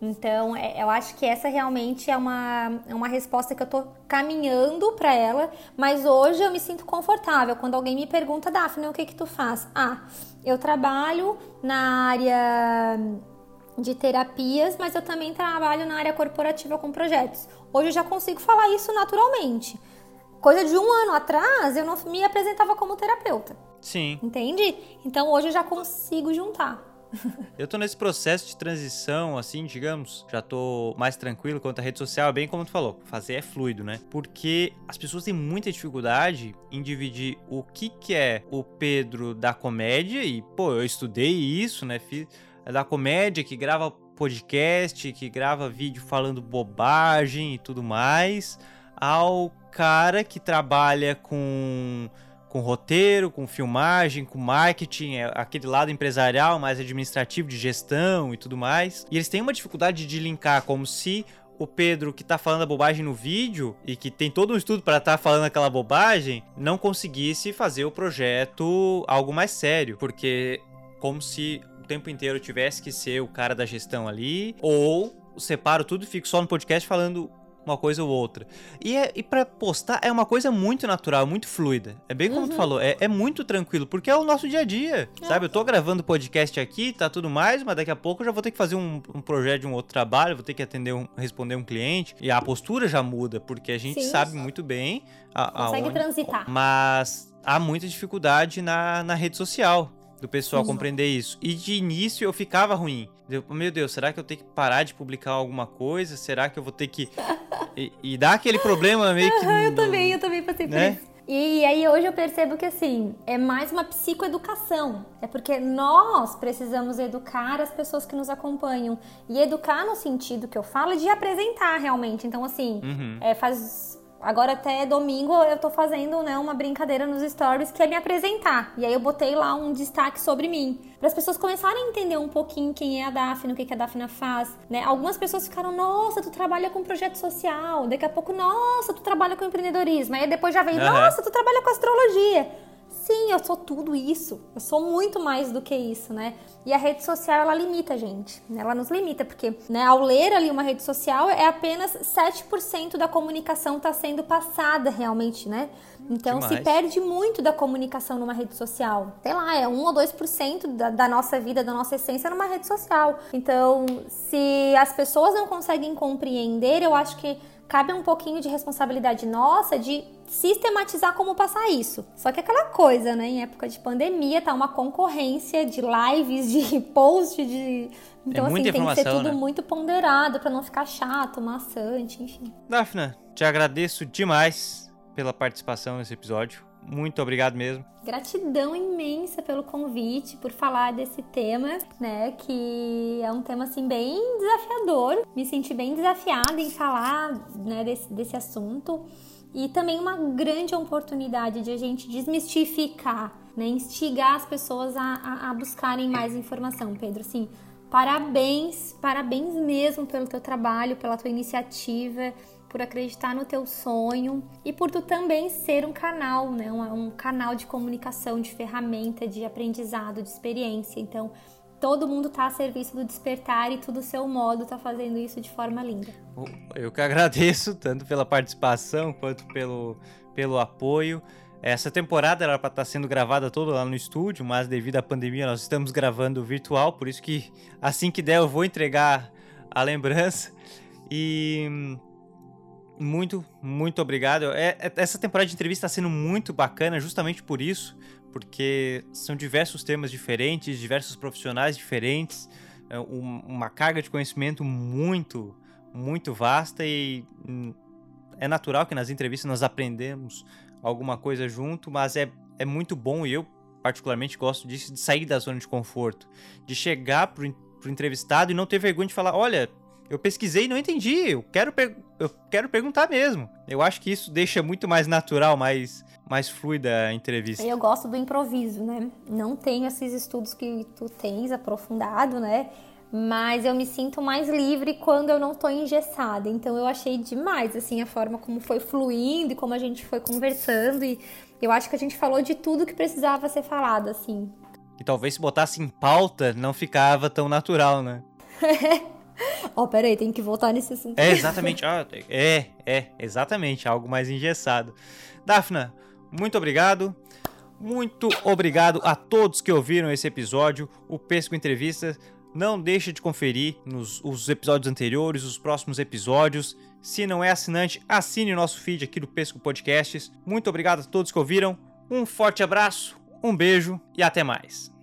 Então, é, eu acho que essa realmente é uma, é uma resposta que eu tô caminhando para ela, mas hoje eu me sinto confortável. Quando alguém me pergunta, Daphne, o que que tu faz? Ah, eu trabalho na área de terapias, mas eu também trabalho na área corporativa com projetos. Hoje eu já consigo falar isso naturalmente. Coisa de um ano atrás, eu não me apresentava como terapeuta. Sim. Entende? Então hoje eu já consigo juntar. Eu tô nesse processo de transição, assim, digamos, já tô mais tranquilo quanto à rede social, bem como tu falou, fazer é fluido, né? Porque as pessoas têm muita dificuldade em dividir o que que é o Pedro da comédia e, pô, eu estudei isso, né? Fiz da comédia que grava podcast, que grava vídeo falando bobagem e tudo mais, ao cara que trabalha com com roteiro, com filmagem, com marketing, é aquele lado empresarial, mais administrativo, de gestão e tudo mais. E eles têm uma dificuldade de linkar como se o Pedro que tá falando a bobagem no vídeo e que tem todo um estudo para estar tá falando aquela bobagem, não conseguisse fazer o projeto algo mais sério, porque como se tempo inteiro tivesse que ser o cara da gestão ali, ou separo tudo e fico só no podcast falando uma coisa ou outra. E, é, e para postar é uma coisa muito natural, muito fluida. É bem como uhum. tu falou, é, é, muito tranquilo, porque é o nosso dia a dia, é. sabe? Eu tô gravando podcast aqui, tá tudo mais, mas daqui a pouco eu já vou ter que fazer um, um projeto de um outro trabalho, vou ter que atender um, responder um cliente, e a postura já muda, porque a gente Sim. sabe muito bem... A, Consegue aonde, transitar. Mas há muita dificuldade na, na rede social do pessoal Sim. compreender isso. E de início eu ficava ruim. Eu, meu Deus, será que eu tenho que parar de publicar alguma coisa? Será que eu vou ter que. e, e dá aquele problema meio que. eu também, eu também passei por né? isso. E aí hoje eu percebo que assim, é mais uma psicoeducação. É porque nós precisamos educar as pessoas que nos acompanham. E educar no sentido que eu falo é de apresentar realmente. Então, assim, uhum. é, faz Agora até domingo eu tô fazendo, né, uma brincadeira nos stories que é me apresentar. E aí eu botei lá um destaque sobre mim, para as pessoas começarem a entender um pouquinho quem é a Daphne, o que que a Daphne faz, né? Algumas pessoas ficaram: "Nossa, tu trabalha com projeto social". Daqui a pouco: "Nossa, tu trabalha com empreendedorismo". Aí depois já vem: uhum. "Nossa, tu trabalha com astrologia". Sim, eu sou tudo isso. Eu sou muito mais do que isso, né? E a rede social, ela limita a gente. Né? Ela nos limita, porque né, ao ler ali uma rede social, é apenas 7% da comunicação está sendo passada realmente, né? Então Demais. se perde muito da comunicação numa rede social. Sei lá, é 1 ou 2% da, da nossa vida, da nossa essência numa rede social. Então, se as pessoas não conseguem compreender, eu acho que cabe um pouquinho de responsabilidade nossa de sistematizar como passar isso. Só que aquela coisa, né? Em época de pandemia, tá uma concorrência de lives, de post, de. Então, é assim, tem que ser tudo né? muito ponderado para não ficar chato, maçante, enfim. Dafna, te agradeço demais pela participação nesse episódio. Muito obrigado mesmo. Gratidão imensa pelo convite, por falar desse tema, né? Que é um tema assim bem desafiador. Me senti bem desafiada em falar né, desse, desse assunto. E também uma grande oportunidade de a gente desmistificar, né? Instigar as pessoas a, a, a buscarem mais informação, Pedro. Assim, parabéns, parabéns mesmo pelo teu trabalho, pela tua iniciativa por acreditar no teu sonho e por tu também ser um canal, né? Um, um canal de comunicação, de ferramenta, de aprendizado, de experiência. Então, todo mundo está a serviço do despertar e tu do seu modo está fazendo isso de forma linda. Eu que agradeço tanto pela participação quanto pelo, pelo apoio. Essa temporada era para estar tá sendo gravada toda lá no estúdio, mas devido à pandemia nós estamos gravando virtual, por isso que assim que der eu vou entregar a lembrança. E muito, muito obrigado. É, é, essa temporada de entrevista está sendo muito bacana justamente por isso, porque são diversos temas diferentes, diversos profissionais diferentes, é, um, uma carga de conhecimento muito, muito vasta e hum, é natural que nas entrevistas nós aprendemos alguma coisa junto, mas é, é muito bom e eu particularmente gosto disso, de sair da zona de conforto, de chegar pro, pro entrevistado e não ter vergonha de falar, olha, eu pesquisei e não entendi. Eu quero, eu quero perguntar mesmo. Eu acho que isso deixa muito mais natural, mais, mais fluida a entrevista. Eu gosto do improviso, né? Não tenho esses estudos que tu tens aprofundado, né? Mas eu me sinto mais livre quando eu não tô engessada. Então eu achei demais, assim, a forma como foi fluindo e como a gente foi conversando. E eu acho que a gente falou de tudo que precisava ser falado, assim. E talvez se botasse em pauta, não ficava tão natural, né? Ó, oh, peraí, tem que voltar nesse assunto. É, exatamente. Ah, é, é, exatamente. Algo mais engessado. Dafna, muito obrigado. Muito obrigado a todos que ouviram esse episódio, o Pesco Entrevista. Não deixe de conferir nos os episódios anteriores, os próximos episódios. Se não é assinante, assine o nosso feed aqui do Pesco Podcasts. Muito obrigado a todos que ouviram. Um forte abraço, um beijo e até mais.